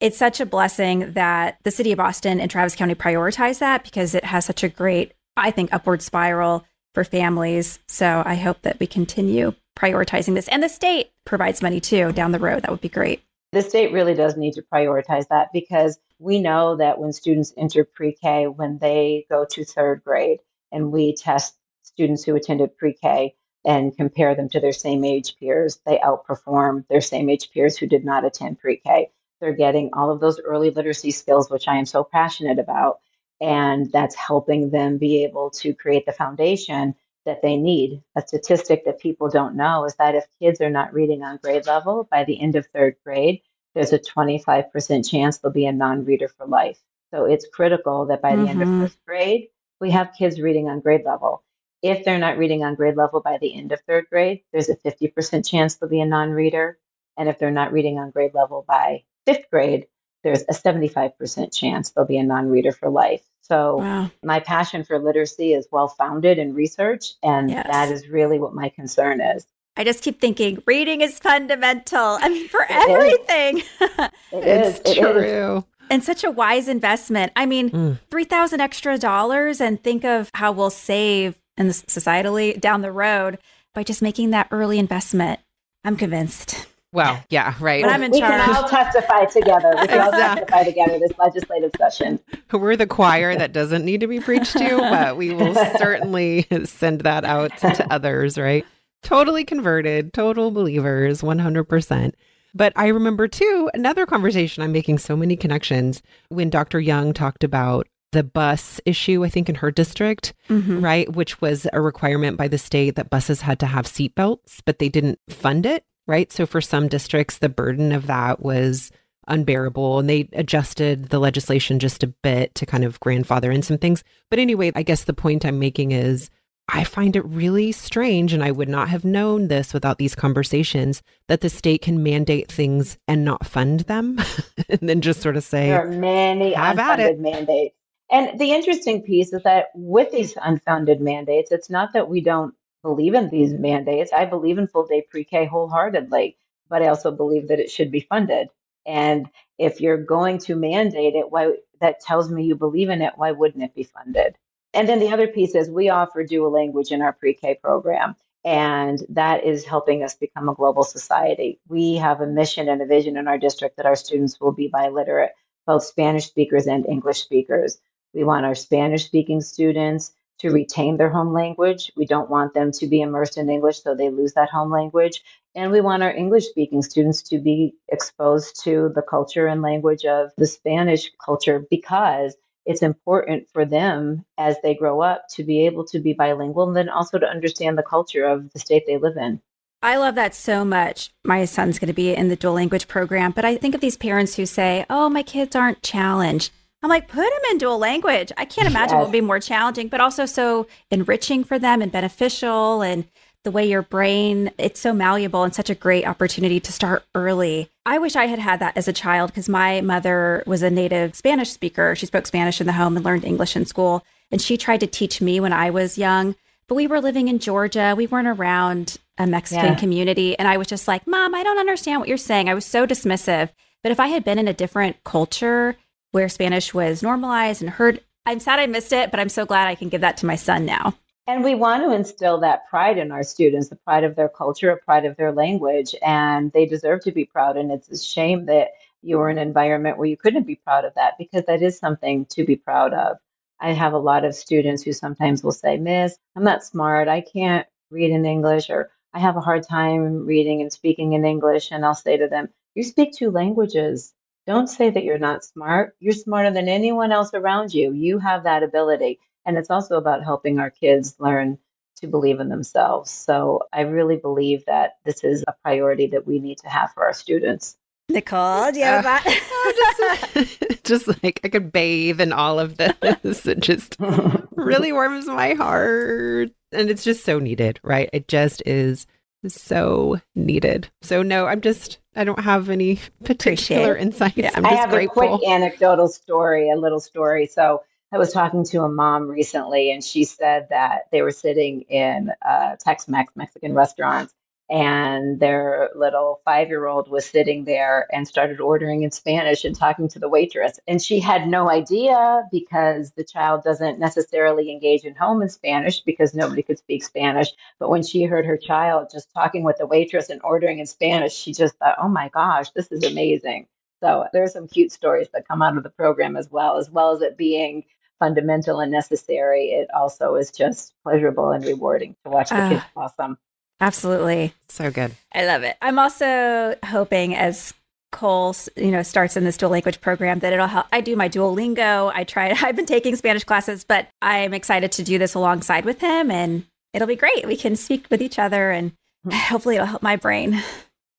it's such a blessing that the city of Austin and Travis County prioritize that because it has such a great, I think, upward spiral for families. So I hope that we continue prioritizing this. And the state provides money too down the road. That would be great. The state really does need to prioritize that because we know that when students enter pre K, when they go to third grade, and we test students who attended pre K and compare them to their same age peers, they outperform their same age peers who did not attend pre K. They're getting all of those early literacy skills, which I am so passionate about. And that's helping them be able to create the foundation that they need. A statistic that people don't know is that if kids are not reading on grade level by the end of third grade, there's a 25% chance they'll be a non reader for life. So it's critical that by the mm-hmm. end of mm-hmm. first grade, we have kids reading on grade level. If they're not reading on grade level by the end of third grade, there's a 50% chance they'll be a non reader. And if they're not reading on grade level by fifth grade, there's a 75% chance they'll be a non reader for life. So, wow. my passion for literacy is well founded in research, and yes. that is really what my concern is. I just keep thinking reading is fundamental. I mean, for it everything. Is. It is. It's it true. Is. And such a wise investment. I mean, mm. 3000 extra dollars and think of how we'll save and societally down the road by just making that early investment. I'm convinced. Well, yeah, right. But I'm in we charge. can all testify together. We can exactly. all testify together this legislative session. We're the choir that doesn't need to be preached to, but we will certainly send that out to others, right? Totally converted, total believers, 100%. But I remember too another conversation. I'm making so many connections when Dr. Young talked about the bus issue, I think, in her district, mm-hmm. right? Which was a requirement by the state that buses had to have seatbelts, but they didn't fund it right? So for some districts, the burden of that was unbearable and they adjusted the legislation just a bit to kind of grandfather in some things. But anyway, I guess the point I'm making is I find it really strange, and I would not have known this without these conversations, that the state can mandate things and not fund them, and then just sort of say, There are many unfunded mandates. And the interesting piece is that with these unfunded mandates, it's not that we don't believe in these mandates. I believe in full day pre K wholeheartedly, but I also believe that it should be funded. And if you're going to mandate it, why that tells me you believe in it, why wouldn't it be funded? And then the other piece is we offer dual language in our pre K program. And that is helping us become a global society. We have a mission and a vision in our district that our students will be biliterate, both Spanish speakers and English speakers. We want our Spanish speaking students to retain their home language. We don't want them to be immersed in English so they lose that home language. And we want our English speaking students to be exposed to the culture and language of the Spanish culture because it's important for them as they grow up to be able to be bilingual and then also to understand the culture of the state they live in. I love that so much. My son's going to be in the dual language program, but I think of these parents who say, oh, my kids aren't challenged. I'm like, put them in dual language. I can't imagine yes. what would be more challenging, but also so enriching for them and beneficial. And the way your brain, it's so malleable and such a great opportunity to start early. I wish I had had that as a child because my mother was a native Spanish speaker. She spoke Spanish in the home and learned English in school. And she tried to teach me when I was young. But we were living in Georgia. We weren't around a Mexican yeah. community. And I was just like, Mom, I don't understand what you're saying. I was so dismissive. But if I had been in a different culture, where Spanish was normalized and heard. I'm sad I missed it, but I'm so glad I can give that to my son now. And we want to instill that pride in our students, the pride of their culture, a pride of their language, and they deserve to be proud. And it's a shame that you were in an environment where you couldn't be proud of that because that is something to be proud of. I have a lot of students who sometimes will say, Miss, I'm not smart. I can't read in English, or I have a hard time reading and speaking in English. And I'll say to them, You speak two languages. Don't say that you're not smart. You're smarter than anyone else around you. You have that ability. And it's also about helping our kids learn to believe in themselves. So I really believe that this is a priority that we need to have for our students. Nichole, do you have uh, that? just, just like I could bathe in all of this. It just really warms my heart. And it's just so needed, right? It just is so needed. So no, I'm just I don't have any particular insights. Yeah. i have grateful. a quick anecdotal story, a little story. So I was talking to a mom recently, and she said that they were sitting in a Tex Mex Mexican restaurant and their little five year old was sitting there and started ordering in Spanish and talking to the waitress. And she had no idea because the child doesn't necessarily engage in home in Spanish because nobody could speak Spanish. But when she heard her child just talking with the waitress and ordering in Spanish, she just thought, oh my gosh, this is amazing. So there's some cute stories that come out of the program as well, as well as it being fundamental and necessary. It also is just pleasurable and rewarding to watch the uh, kids blossom. Absolutely. So good. I love it. I'm also hoping as Cole, you know, starts in this dual language program that it'll help. I do my Duolingo. I try. I've been taking Spanish classes, but I'm excited to do this alongside with him, and it'll be great. We can speak with each other, and hmm. hopefully, it'll help my brain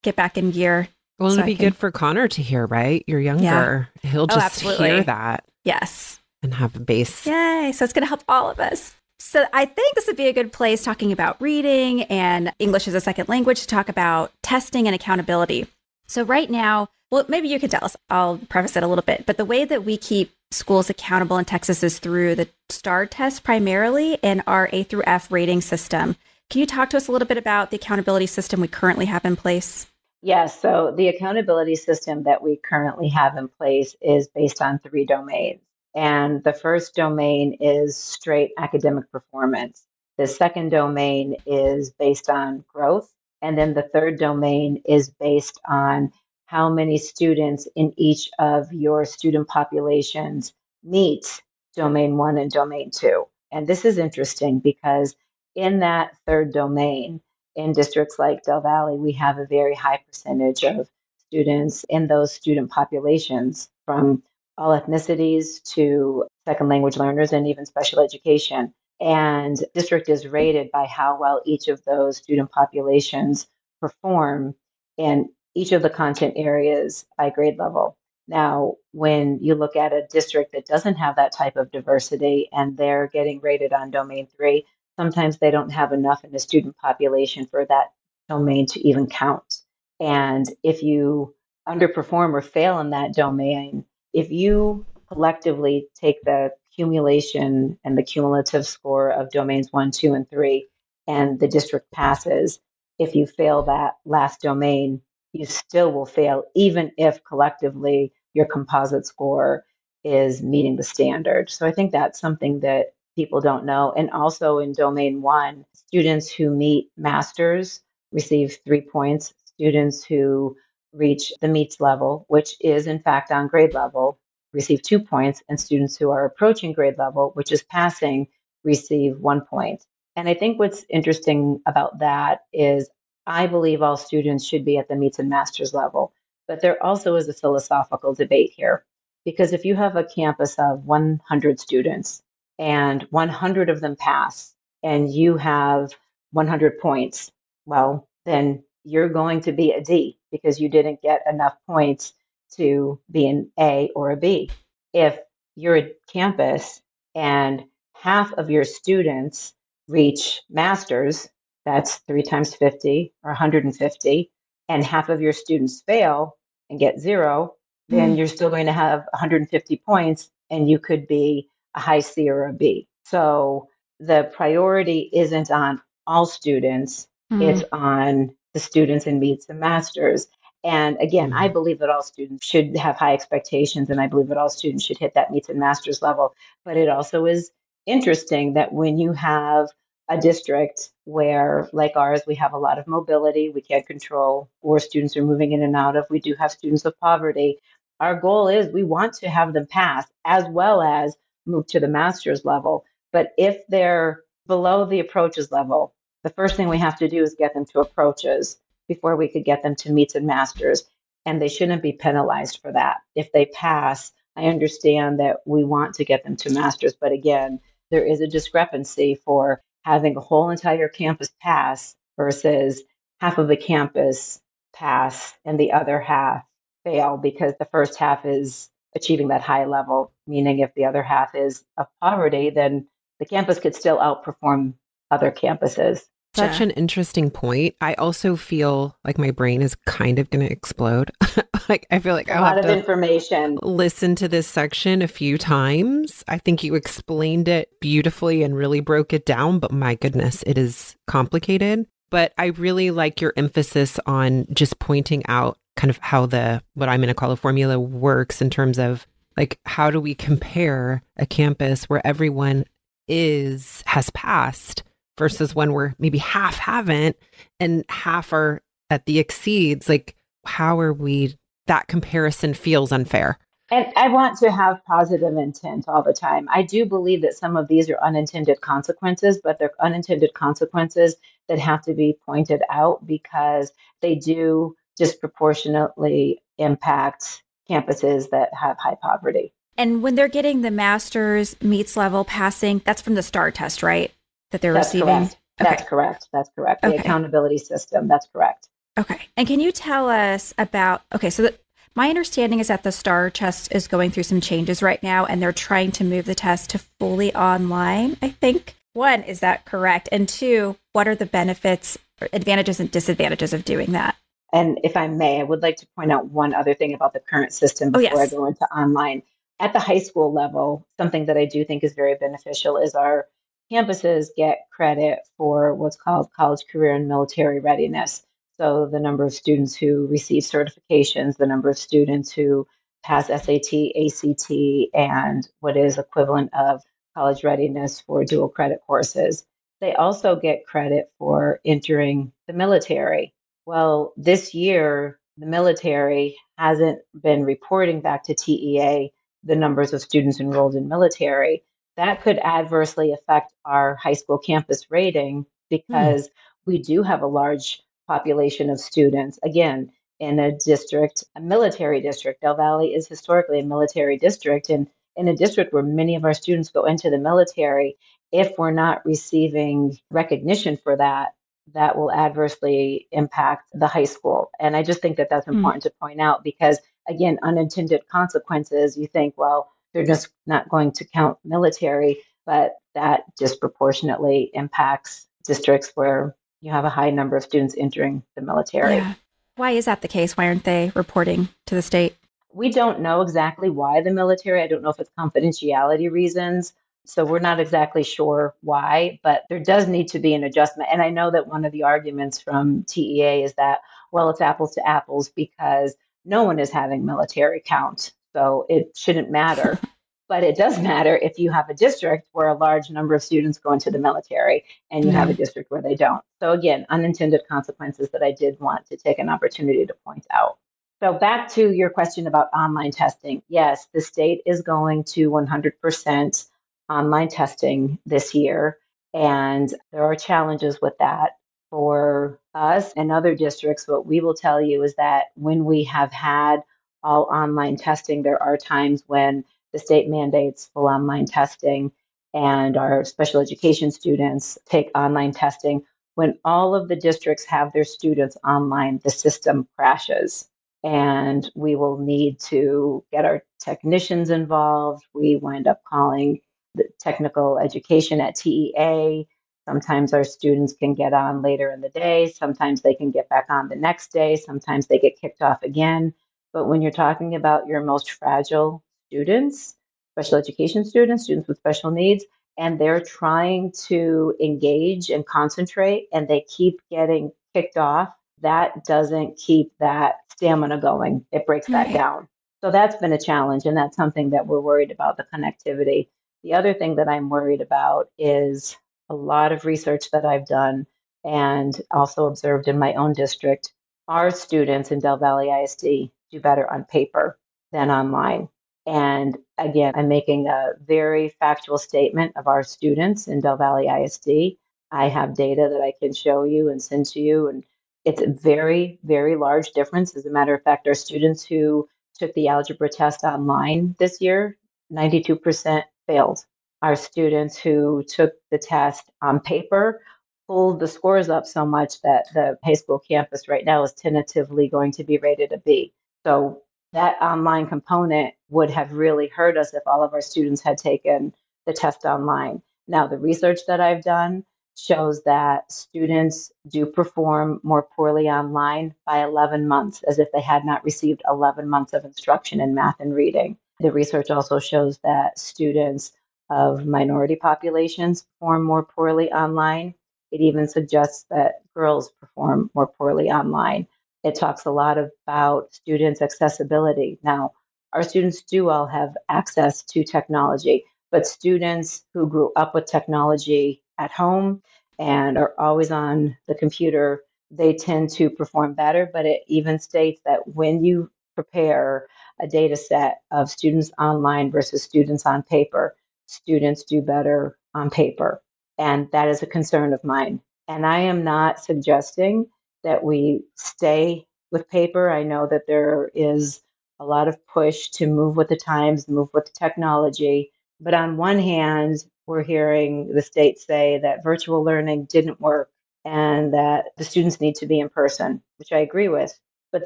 get back in gear. Well, so it'll be can... good for Connor to hear, right? You're younger. Yeah. He'll oh, just oh, hear that. Yes. And have a base. Yay. So it's going to help all of us. So I think this would be a good place talking about reading and English as a second language to talk about testing and accountability. So right now, well, maybe you can tell us. I'll preface it a little bit, but the way that we keep schools accountable in Texas is through the STAAR test primarily and our A through F rating system. Can you talk to us a little bit about the accountability system we currently have in place? Yes. So the accountability system that we currently have in place is based on three domains. And the first domain is straight academic performance. The second domain is based on growth. And then the third domain is based on how many students in each of your student populations meet domain one and domain two. And this is interesting because in that third domain, in districts like Del Valle, we have a very high percentage of students in those student populations from all ethnicities to second language learners and even special education. And district is rated by how well each of those student populations perform in each of the content areas by grade level. Now, when you look at a district that doesn't have that type of diversity and they're getting rated on domain three, sometimes they don't have enough in the student population for that domain to even count. And if you underperform or fail in that domain, if you collectively take the accumulation and the cumulative score of domains one, two, and three, and the district passes, if you fail that last domain, you still will fail, even if collectively your composite score is meeting the standard. So I think that's something that people don't know. And also in domain one, students who meet masters receive three points. Students who reach the meets level, which is in fact on grade level, receive two points, and students who are approaching grade level, which is passing, receive one point. And I think what's interesting about that is I believe all students should be at the meets and masters level, but there also is a philosophical debate here. Because if you have a campus of 100 students and 100 of them pass and you have 100 points, well, then you're going to be a D because you didn't get enough points to be an A or a B. If you're a campus and half of your students reach masters, that's three times 50 or 150, and half of your students fail and get zero, then mm. you're still going to have 150 points and you could be a high C or a B. So the priority isn't on all students, mm. it's on the students and meets and masters. And again, I mm-hmm. believe that all students should have high expectations, and I believe that all students should hit that meets and masters level. But it also is interesting that when you have a district where, like ours, we have a lot of mobility, we can't control where students are moving in and out of, we do have students of poverty. Our goal is we want to have them pass as well as move to the master's level. But if they're below the approaches level, the first thing we have to do is get them to approaches before we could get them to meets and masters. And they shouldn't be penalized for that. If they pass, I understand that we want to get them to masters, but again, there is a discrepancy for having a whole entire campus pass versus half of the campus pass and the other half fail because the first half is achieving that high level, meaning if the other half is of poverty, then the campus could still outperform other campuses. Such an interesting point. I also feel like my brain is kind of going to explode. like I feel like a I'll lot have of to information. listen to this section a few times. I think you explained it beautifully and really broke it down, but my goodness, it is complicated. But I really like your emphasis on just pointing out kind of how the what I'm going to call a formula works in terms of like how do we compare a campus where everyone is has passed versus when we're maybe half haven't and half are at the exceeds like how are we that comparison feels unfair And I want to have positive intent all the time. I do believe that some of these are unintended consequences, but they're unintended consequences that have to be pointed out because they do disproportionately impact campuses that have high poverty. And when they're getting the master's meets level passing, that's from the STAAR test, right? That they're That's receiving. correct. That's correct. That's correct. The Okay. accountability system. That's correct. Okay. And can you tell us about okay, so the, my understanding is that the STAAR test is going through some changes right now and they're trying to move the test to fully online, I think. One, is that correct? And two, what are the benefits, advantages and disadvantages of doing that? And if I may, I would like to point out one other thing about the current system Oh, before yes. I go into online. At the high school level, something that I do think is very beneficial is our campuses get credit for what's called college career and military readiness. So the number of students who receive certifications, the number of students who pass SAT, ACT, and what is equivalent of college readiness for dual credit courses. They also get credit for entering the military. Well, this year, the military hasn't been reporting back to TEA the numbers of students enrolled in military. That could adversely affect our high school campus rating because we do have a large population of students. Again, in a district, a military district, Del Valle is historically a military district. And in a district where many of our students go into the military, if we're not receiving recognition for that, that will adversely impact the high school. And I just think that that's Hmm. important to point out because, again, unintended consequences, you think, well, they're just not going to count military, but that disproportionately impacts districts where you have a high number of students entering the military. Yeah. Why is that the case? Why aren't they reporting to the state? We don't know exactly why the military, I don't know if it's confidentiality reasons. So we're not exactly sure why, but there does need to be an adjustment. And I know that one of the arguments from TEA is that, well, it's apples to apples because no one is having military count. So it shouldn't matter. but it does matter if you have a district where a large number of students go into the military and you have a mm-hmm. district where they don't. So again, unintended consequences that I did want to take an opportunity to point out. So back to your question about online testing. Yes, the state is going to 100% online testing this year, and there are challenges with that. For us and other districts, what we will tell you is that when we have had all online testing, there are times when the state mandates full online testing and our special education students take online testing. When all of the districts have their students online, the system crashes and we will need to get our technicians involved. We wind up calling the technical education at TEA. Sometimes our students can get on later in the day. Sometimes they can get back on the next day. Sometimes they get kicked off again. But when you're talking about your most fragile students, special education students, students with special needs, and they're trying to engage and concentrate and they keep getting kicked off, that doesn't keep that stamina going. It breaks that Right. down. So that's been a challenge, and that's something that we're worried about the connectivity. The other thing that I'm worried about is a lot of research that I've done and also observed in my own district. Our students in Del Valle ISD do better on paper than online. And again, I'm making a very factual statement of our students in Del Valle ISD. I have data that I can show you and send to you, and it's a very, very large difference. As a matter of fact, our students who took the algebra test online this year, 92% failed. Our students who took the test on paper pulled the scores up so much that the high school campus right now is tentatively going to be rated a B. So that online component would have really hurt us if all of our students had taken the test online. Now, the research that I've done shows that students do perform more poorly online by 11 months, as if they had not received 11 months of instruction in math and reading. The research also shows that students of minority populations perform more poorly online. It even suggests that girls perform more poorly online. It talks a lot about students' accessibility. Now, our students do all have access to technology, but students who grew up with technology at home and are always on the computer, they tend to perform better. But it even states that when you prepare a data set of students online versus students on paper, students do better on paper. And that is a concern of mine. And I am not suggesting that we stay with paper. I know that there is a lot of push to move with the times, move with the technology. But on one hand, we're hearing the state say that virtual learning didn't work and that the students need to be in person, which I agree with. But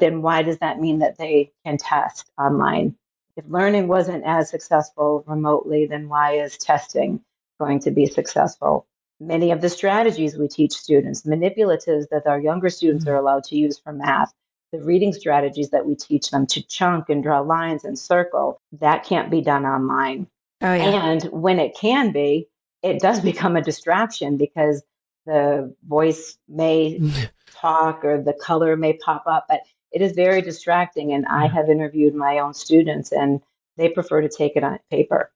then why does that mean that they can test online? If learning wasn't as successful remotely, then why is testing going to be successful? Many of the strategies we teach students, manipulatives that our younger students are mm-hmm. allowed to use for math, the reading strategies that we teach them to chunk and draw lines and circle, that can't be done online. Oh, yeah. And when it can be, it does become a distraction because the voice may talk or the color may pop up, but it is very distracting. And I have interviewed my own students and they prefer to take it on paper.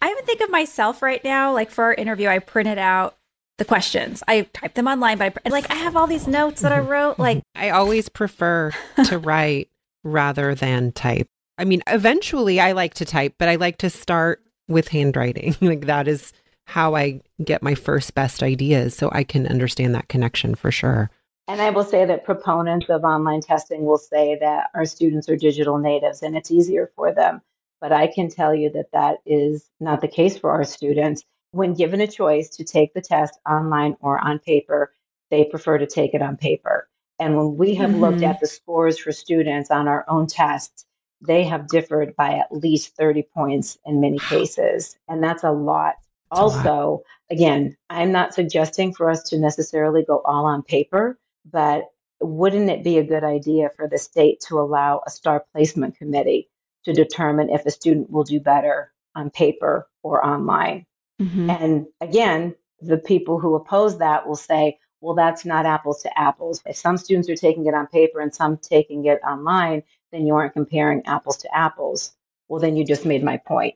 I even think of myself right now, like for our interview, I printed out the questions. I typed them online, but I, like I have all these notes that I mm-hmm. wrote. Like mm-hmm. I always prefer to write rather than type. I mean, eventually I like to type, but I like to start with handwriting. like that is how I get my first best ideas so I can understand that connection for sure. And I will say that proponents of online testing will say that our students are digital natives and it's easier for them. But I can tell you that that is not the case for our students. When given a choice to take the test online or on paper, they prefer to take it on paper. And when we have mm-hmm. looked at the scores for students on our own tests, they have differed by at least 30 points in many cases. And that's a lot. That's also, a lot. again, I'm not suggesting for us to necessarily go all on paper, but wouldn't it be a good idea for the state to allow a star placement committee to determine if a student will do better on paper or online? Mm-hmm. And again, the people who oppose that will say, well, that's not apples to apples. If some students are taking it on paper and some taking it online, then you aren't comparing apples to apples. Well, then you just made my point.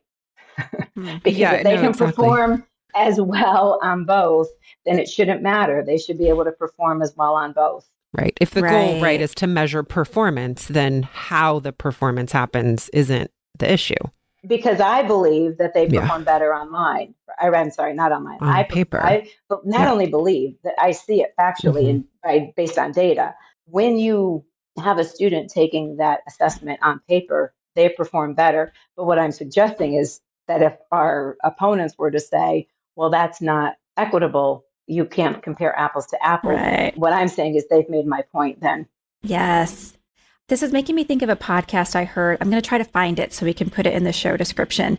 Hmm. because yeah, if they no, can exactly. perform as well on both, then it shouldn't matter. They should be able to perform as well on both. Right. If the right. goal, right, is to measure performance, then how the performance happens isn't the issue. Because I believe that they perform yeah. better online. I, am sorry, not online. On I, paper. I, but not yeah. only believe that I see it factually mm-hmm. and by, based on data. When you have a student taking that assessment on paper, they perform better. But what I'm suggesting is that if our opponents were to say, well, that's not equitable, you can't compare apples to apples. Right. What I'm saying is they've made my point then. Yes. This is making me think of a podcast I heard. I'm going to try to find it so we can put it in the show description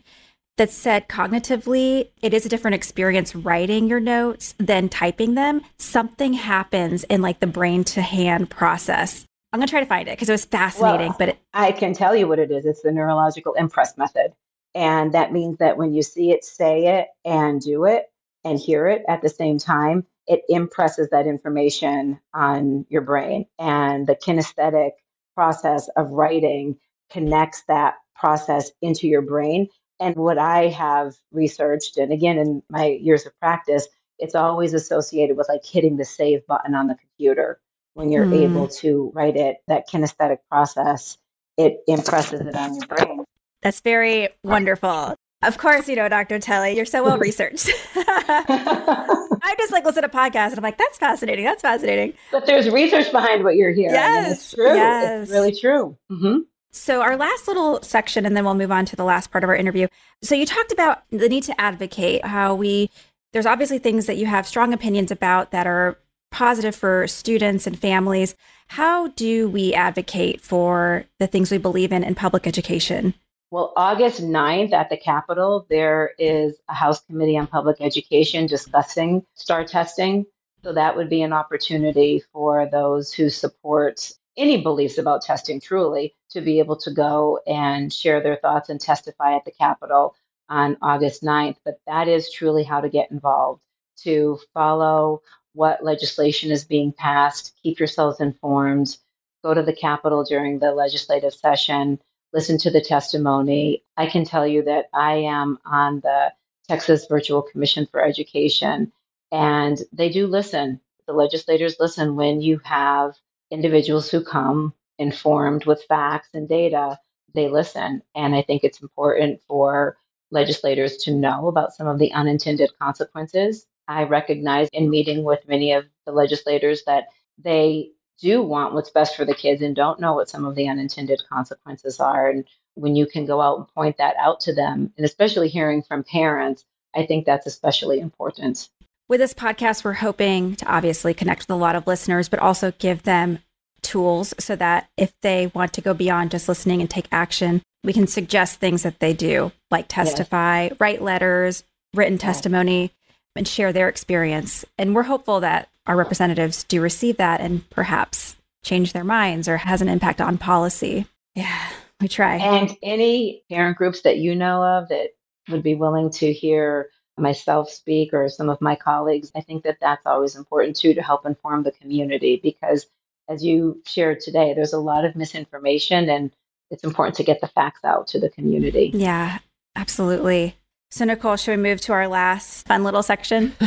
that said cognitively, it is a different experience writing your notes than typing them. Something happens in like the brain to hand process I'm gonna try to find it because it was fascinating. Well, but it- I can tell you what it is. It's the neurological impress method, and that means that when you see it, say it, and do it, and hear it at the same time, it impresses that information on your brain, and the kinesthetic process of writing connects that process into your brain. And what I have researched, and again in my years of practice, it's always associated with like hitting the save button on the computer when you're mm. able to write it, that kinesthetic process, it impresses it on your brain. That's very wonderful. Of course, you know, Dr. Tielle, you're so well researched. I just like listen to podcasts and I'm like, that's fascinating. That's fascinating. But there's research behind what you're hearing. Yes. it's true. Yes. It's really true. Mm-hmm. So, our last little section, and then we'll move on to the last part of our interview. So, you talked about the need to advocate, how we, there's obviously things that you have strong opinions about that are positive for students and families. How do we advocate for the things we believe in in public education? Well, August 9th at the Capitol, there is a House Committee on Public Education discussing STAAR testing. So that would be an opportunity for those who support any beliefs about testing truly to be able to go and share their thoughts and testify at the Capitol on August 9th. But that is truly how to get involved, to follow what legislation is being passed, keep yourselves informed, go to the Capitol during the legislative session, listen to the testimony. I can tell you that I am on the Texas Virtual Commission for Education, and they do listen. The legislators listen when you have individuals who come informed with facts and data. They listen. And I think it's important for legislators to know about some of the unintended consequences. I recognize in meeting with many of the legislators that they do want what's best for the kids and don't know what some of the unintended consequences are. And when you can go out and point that out to them, and especially hearing from parents, I think that's especially important. With this podcast, we're hoping to obviously connect with a lot of listeners, but also give them tools so that if they want to go beyond just listening and take action, we can suggest things that they do, like testify, yes. write letters, written testimony, and share their experience. And we're hopeful that our representatives do receive that and perhaps change their minds or has an impact on policy. Yeah, we try. And any parent groups that you know of that would be willing to hear myself speak or some of my colleagues, I think that that's always important too to help inform the community because as you shared today, there's a lot of misinformation and it's important to get the facts out to the community. Yeah, absolutely. So, Nichole, should we move to our last fun little section?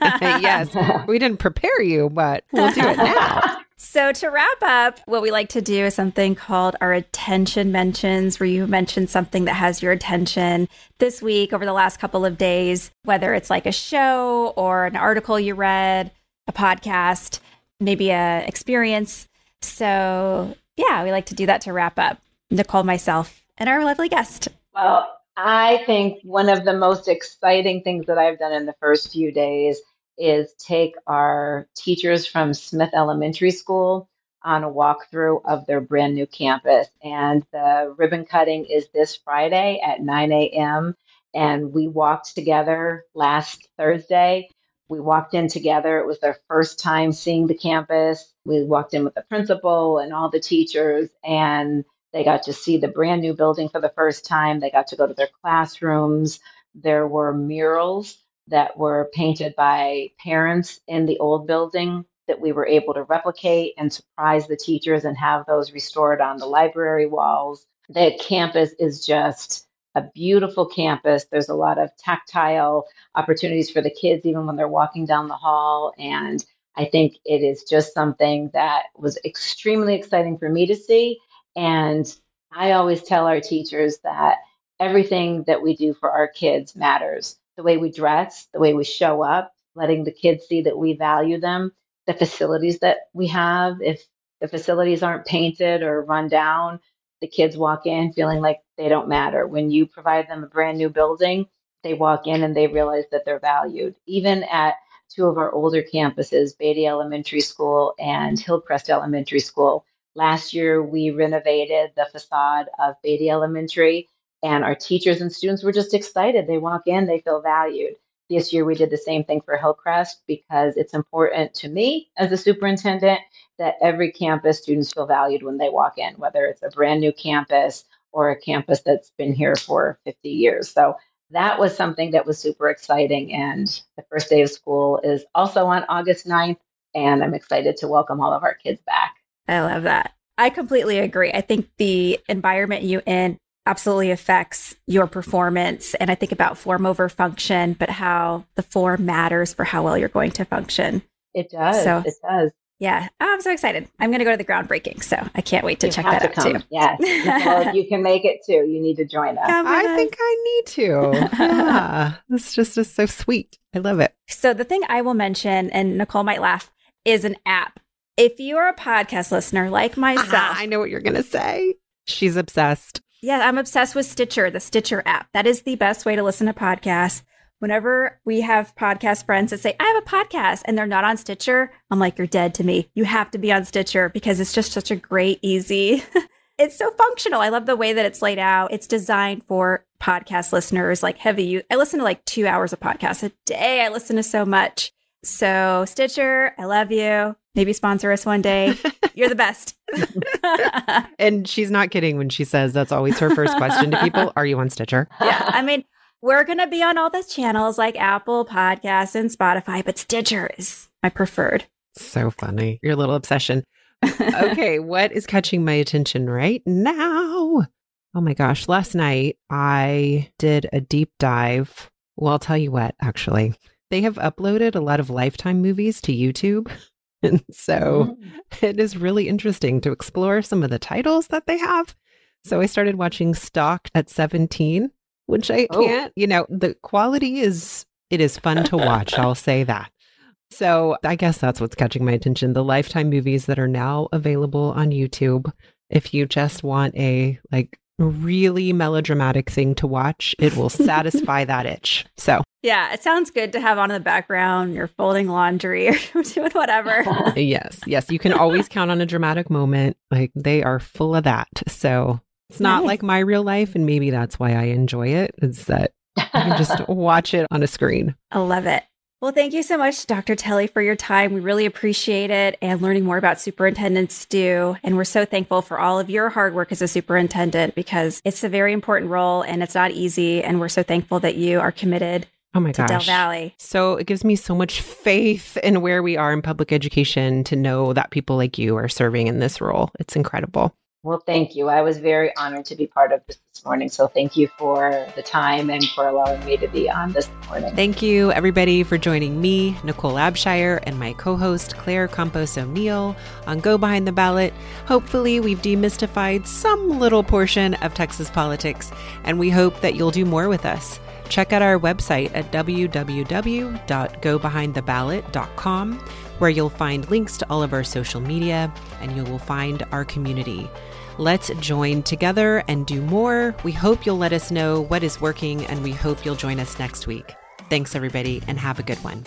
yes. We didn't prepare you, but we'll do it now. So, to wrap up, what we like to do is something called our attention mentions, where you mention something that has your attention this week over the last couple of days, whether it's like a show or an article you read, a podcast, maybe a experience. So, yeah, we like to do that to wrap up. Nichole, myself, and our lovely guest. Well, I think one of the most exciting things that I've done in the first few days is take our teachers from Smith Elementary School on a walkthrough of their brand new campus. And the ribbon cutting is this Friday at 9 a.m. And we walked together last Thursday. We walked in together. It was their first time seeing the campus. We walked in with the principal and all the teachers, and they got to see the brand new building for the first time. They got to go to their classrooms. There were murals that were painted by parents in the old building that we were able to replicate and surprise the teachers and have those restored on the library walls. The campus is just a beautiful campus. There's a lot of tactile opportunities for the kids, even when they're walking down the hall. And I think it is just something that was extremely exciting for me to see and I always tell our teachers that everything that we do for our kids matters. The way we dress, the way we show up, letting the kids see that we value them, the facilities that we have. If the facilities aren't painted or run down, the kids walk in feeling like they don't matter. When you provide them a brand new building, they walk in and they realize that they're valued. Even at two of our older campuses, Beatty Elementary School and Hillcrest Elementary School, Last year, we renovated the facade of Beatty Elementary, and our teachers and students were just excited. They walk in, they feel valued. This year, we did the same thing for Hillcrest because it's important to me as a superintendent that every campus students feel valued when they walk in, whether it's a brand new campus or a campus that's been here for 50 years. So that was something that was super exciting. And the first day of school is also on August 9th, and I'm excited to welcome all of our kids back. I love that. I completely agree. I think the environment you in absolutely affects your performance. And I think about form over function, but how the form matters for how well you're going to function. It does. So, it does. Yeah, oh, I'm so excited. I'm going to go to the groundbreaking, so I can't wait to you check that to out come. too. Yes, well, you can make it too. You need to join us. Oh I think I need to. Yeah, this just is so sweet. I love it. So the thing I will mention, and Nichole might laugh, is an app if you're a podcast listener like myself, uh-huh, I know what you're going to say. She's obsessed. Yeah, I'm obsessed with Stitcher, the Stitcher app. That is the best way to listen to podcasts. Whenever we have podcast friends that say, I have a podcast and they're not on Stitcher, I'm like, you're dead to me. You have to be on Stitcher because it's just such a great, easy it's so functional. I love the way that it's laid out. It's designed for podcast listeners like heavy. I listen to like two hours of podcasts a day. I listen to so much. So Stitcher, I love you. Maybe sponsor us one day. You're the best. and she's not kidding when she says that's always her first question to people. Are you on Stitcher? Yeah. I mean, we're going to be on all the channels like Apple Podcasts and Spotify, but Stitcher is my preferred. So funny. Your little obsession. okay. What is catching my attention right now? Oh my gosh. Last night I did a deep dive. Well, I'll tell you what, actually. They have uploaded a lot of Lifetime movies to YouTube. And so mm. it is really interesting to explore some of the titles that they have. So I started watching Stalked at 17, which I oh. can't, you know, the quality is, it is fun to watch. I'll say that. So I guess that's what's catching my attention. The Lifetime movies that are now available on YouTube. If you just want a like really melodramatic thing to watch, it will satisfy that itch. So, yeah, it sounds good to have on in the background. You're folding laundry or doing whatever. yes, yes. You can always count on a dramatic moment. Like they are full of that. So, it's not nice. like my real life. And maybe that's why I enjoy it, is that you can just watch it on a screen. I love it. Well, thank you so much, Dr. Tielle, for your time. We really appreciate it and learning more about superintendents do. And we're so thankful for all of your hard work as a superintendent because it's a very important role and it's not easy. And we're so thankful that you are committed Oh my gosh. Del Valle. So it gives me so much faith in where we are in public education to know that people like you are serving in this role. It's incredible. Well, thank you. I was very honored to be part of this this morning. So thank you for the time and for allowing me to be on this morning. Thank you, everybody, for joining me, Nichole Abshire, and my co host, Claire Campos O'Neal, on Go Behind the Ballot. Hopefully, we've demystified some little portion of Texas politics, and we hope that you'll do more with us. Check out our website at www.gobehindtheballot.com, where you'll find links to all of our social media and you will find our community. Let's join together and do more. We hope you'll let us know what is working, and we hope you'll join us next week. Thanks, everybody, and have a good one.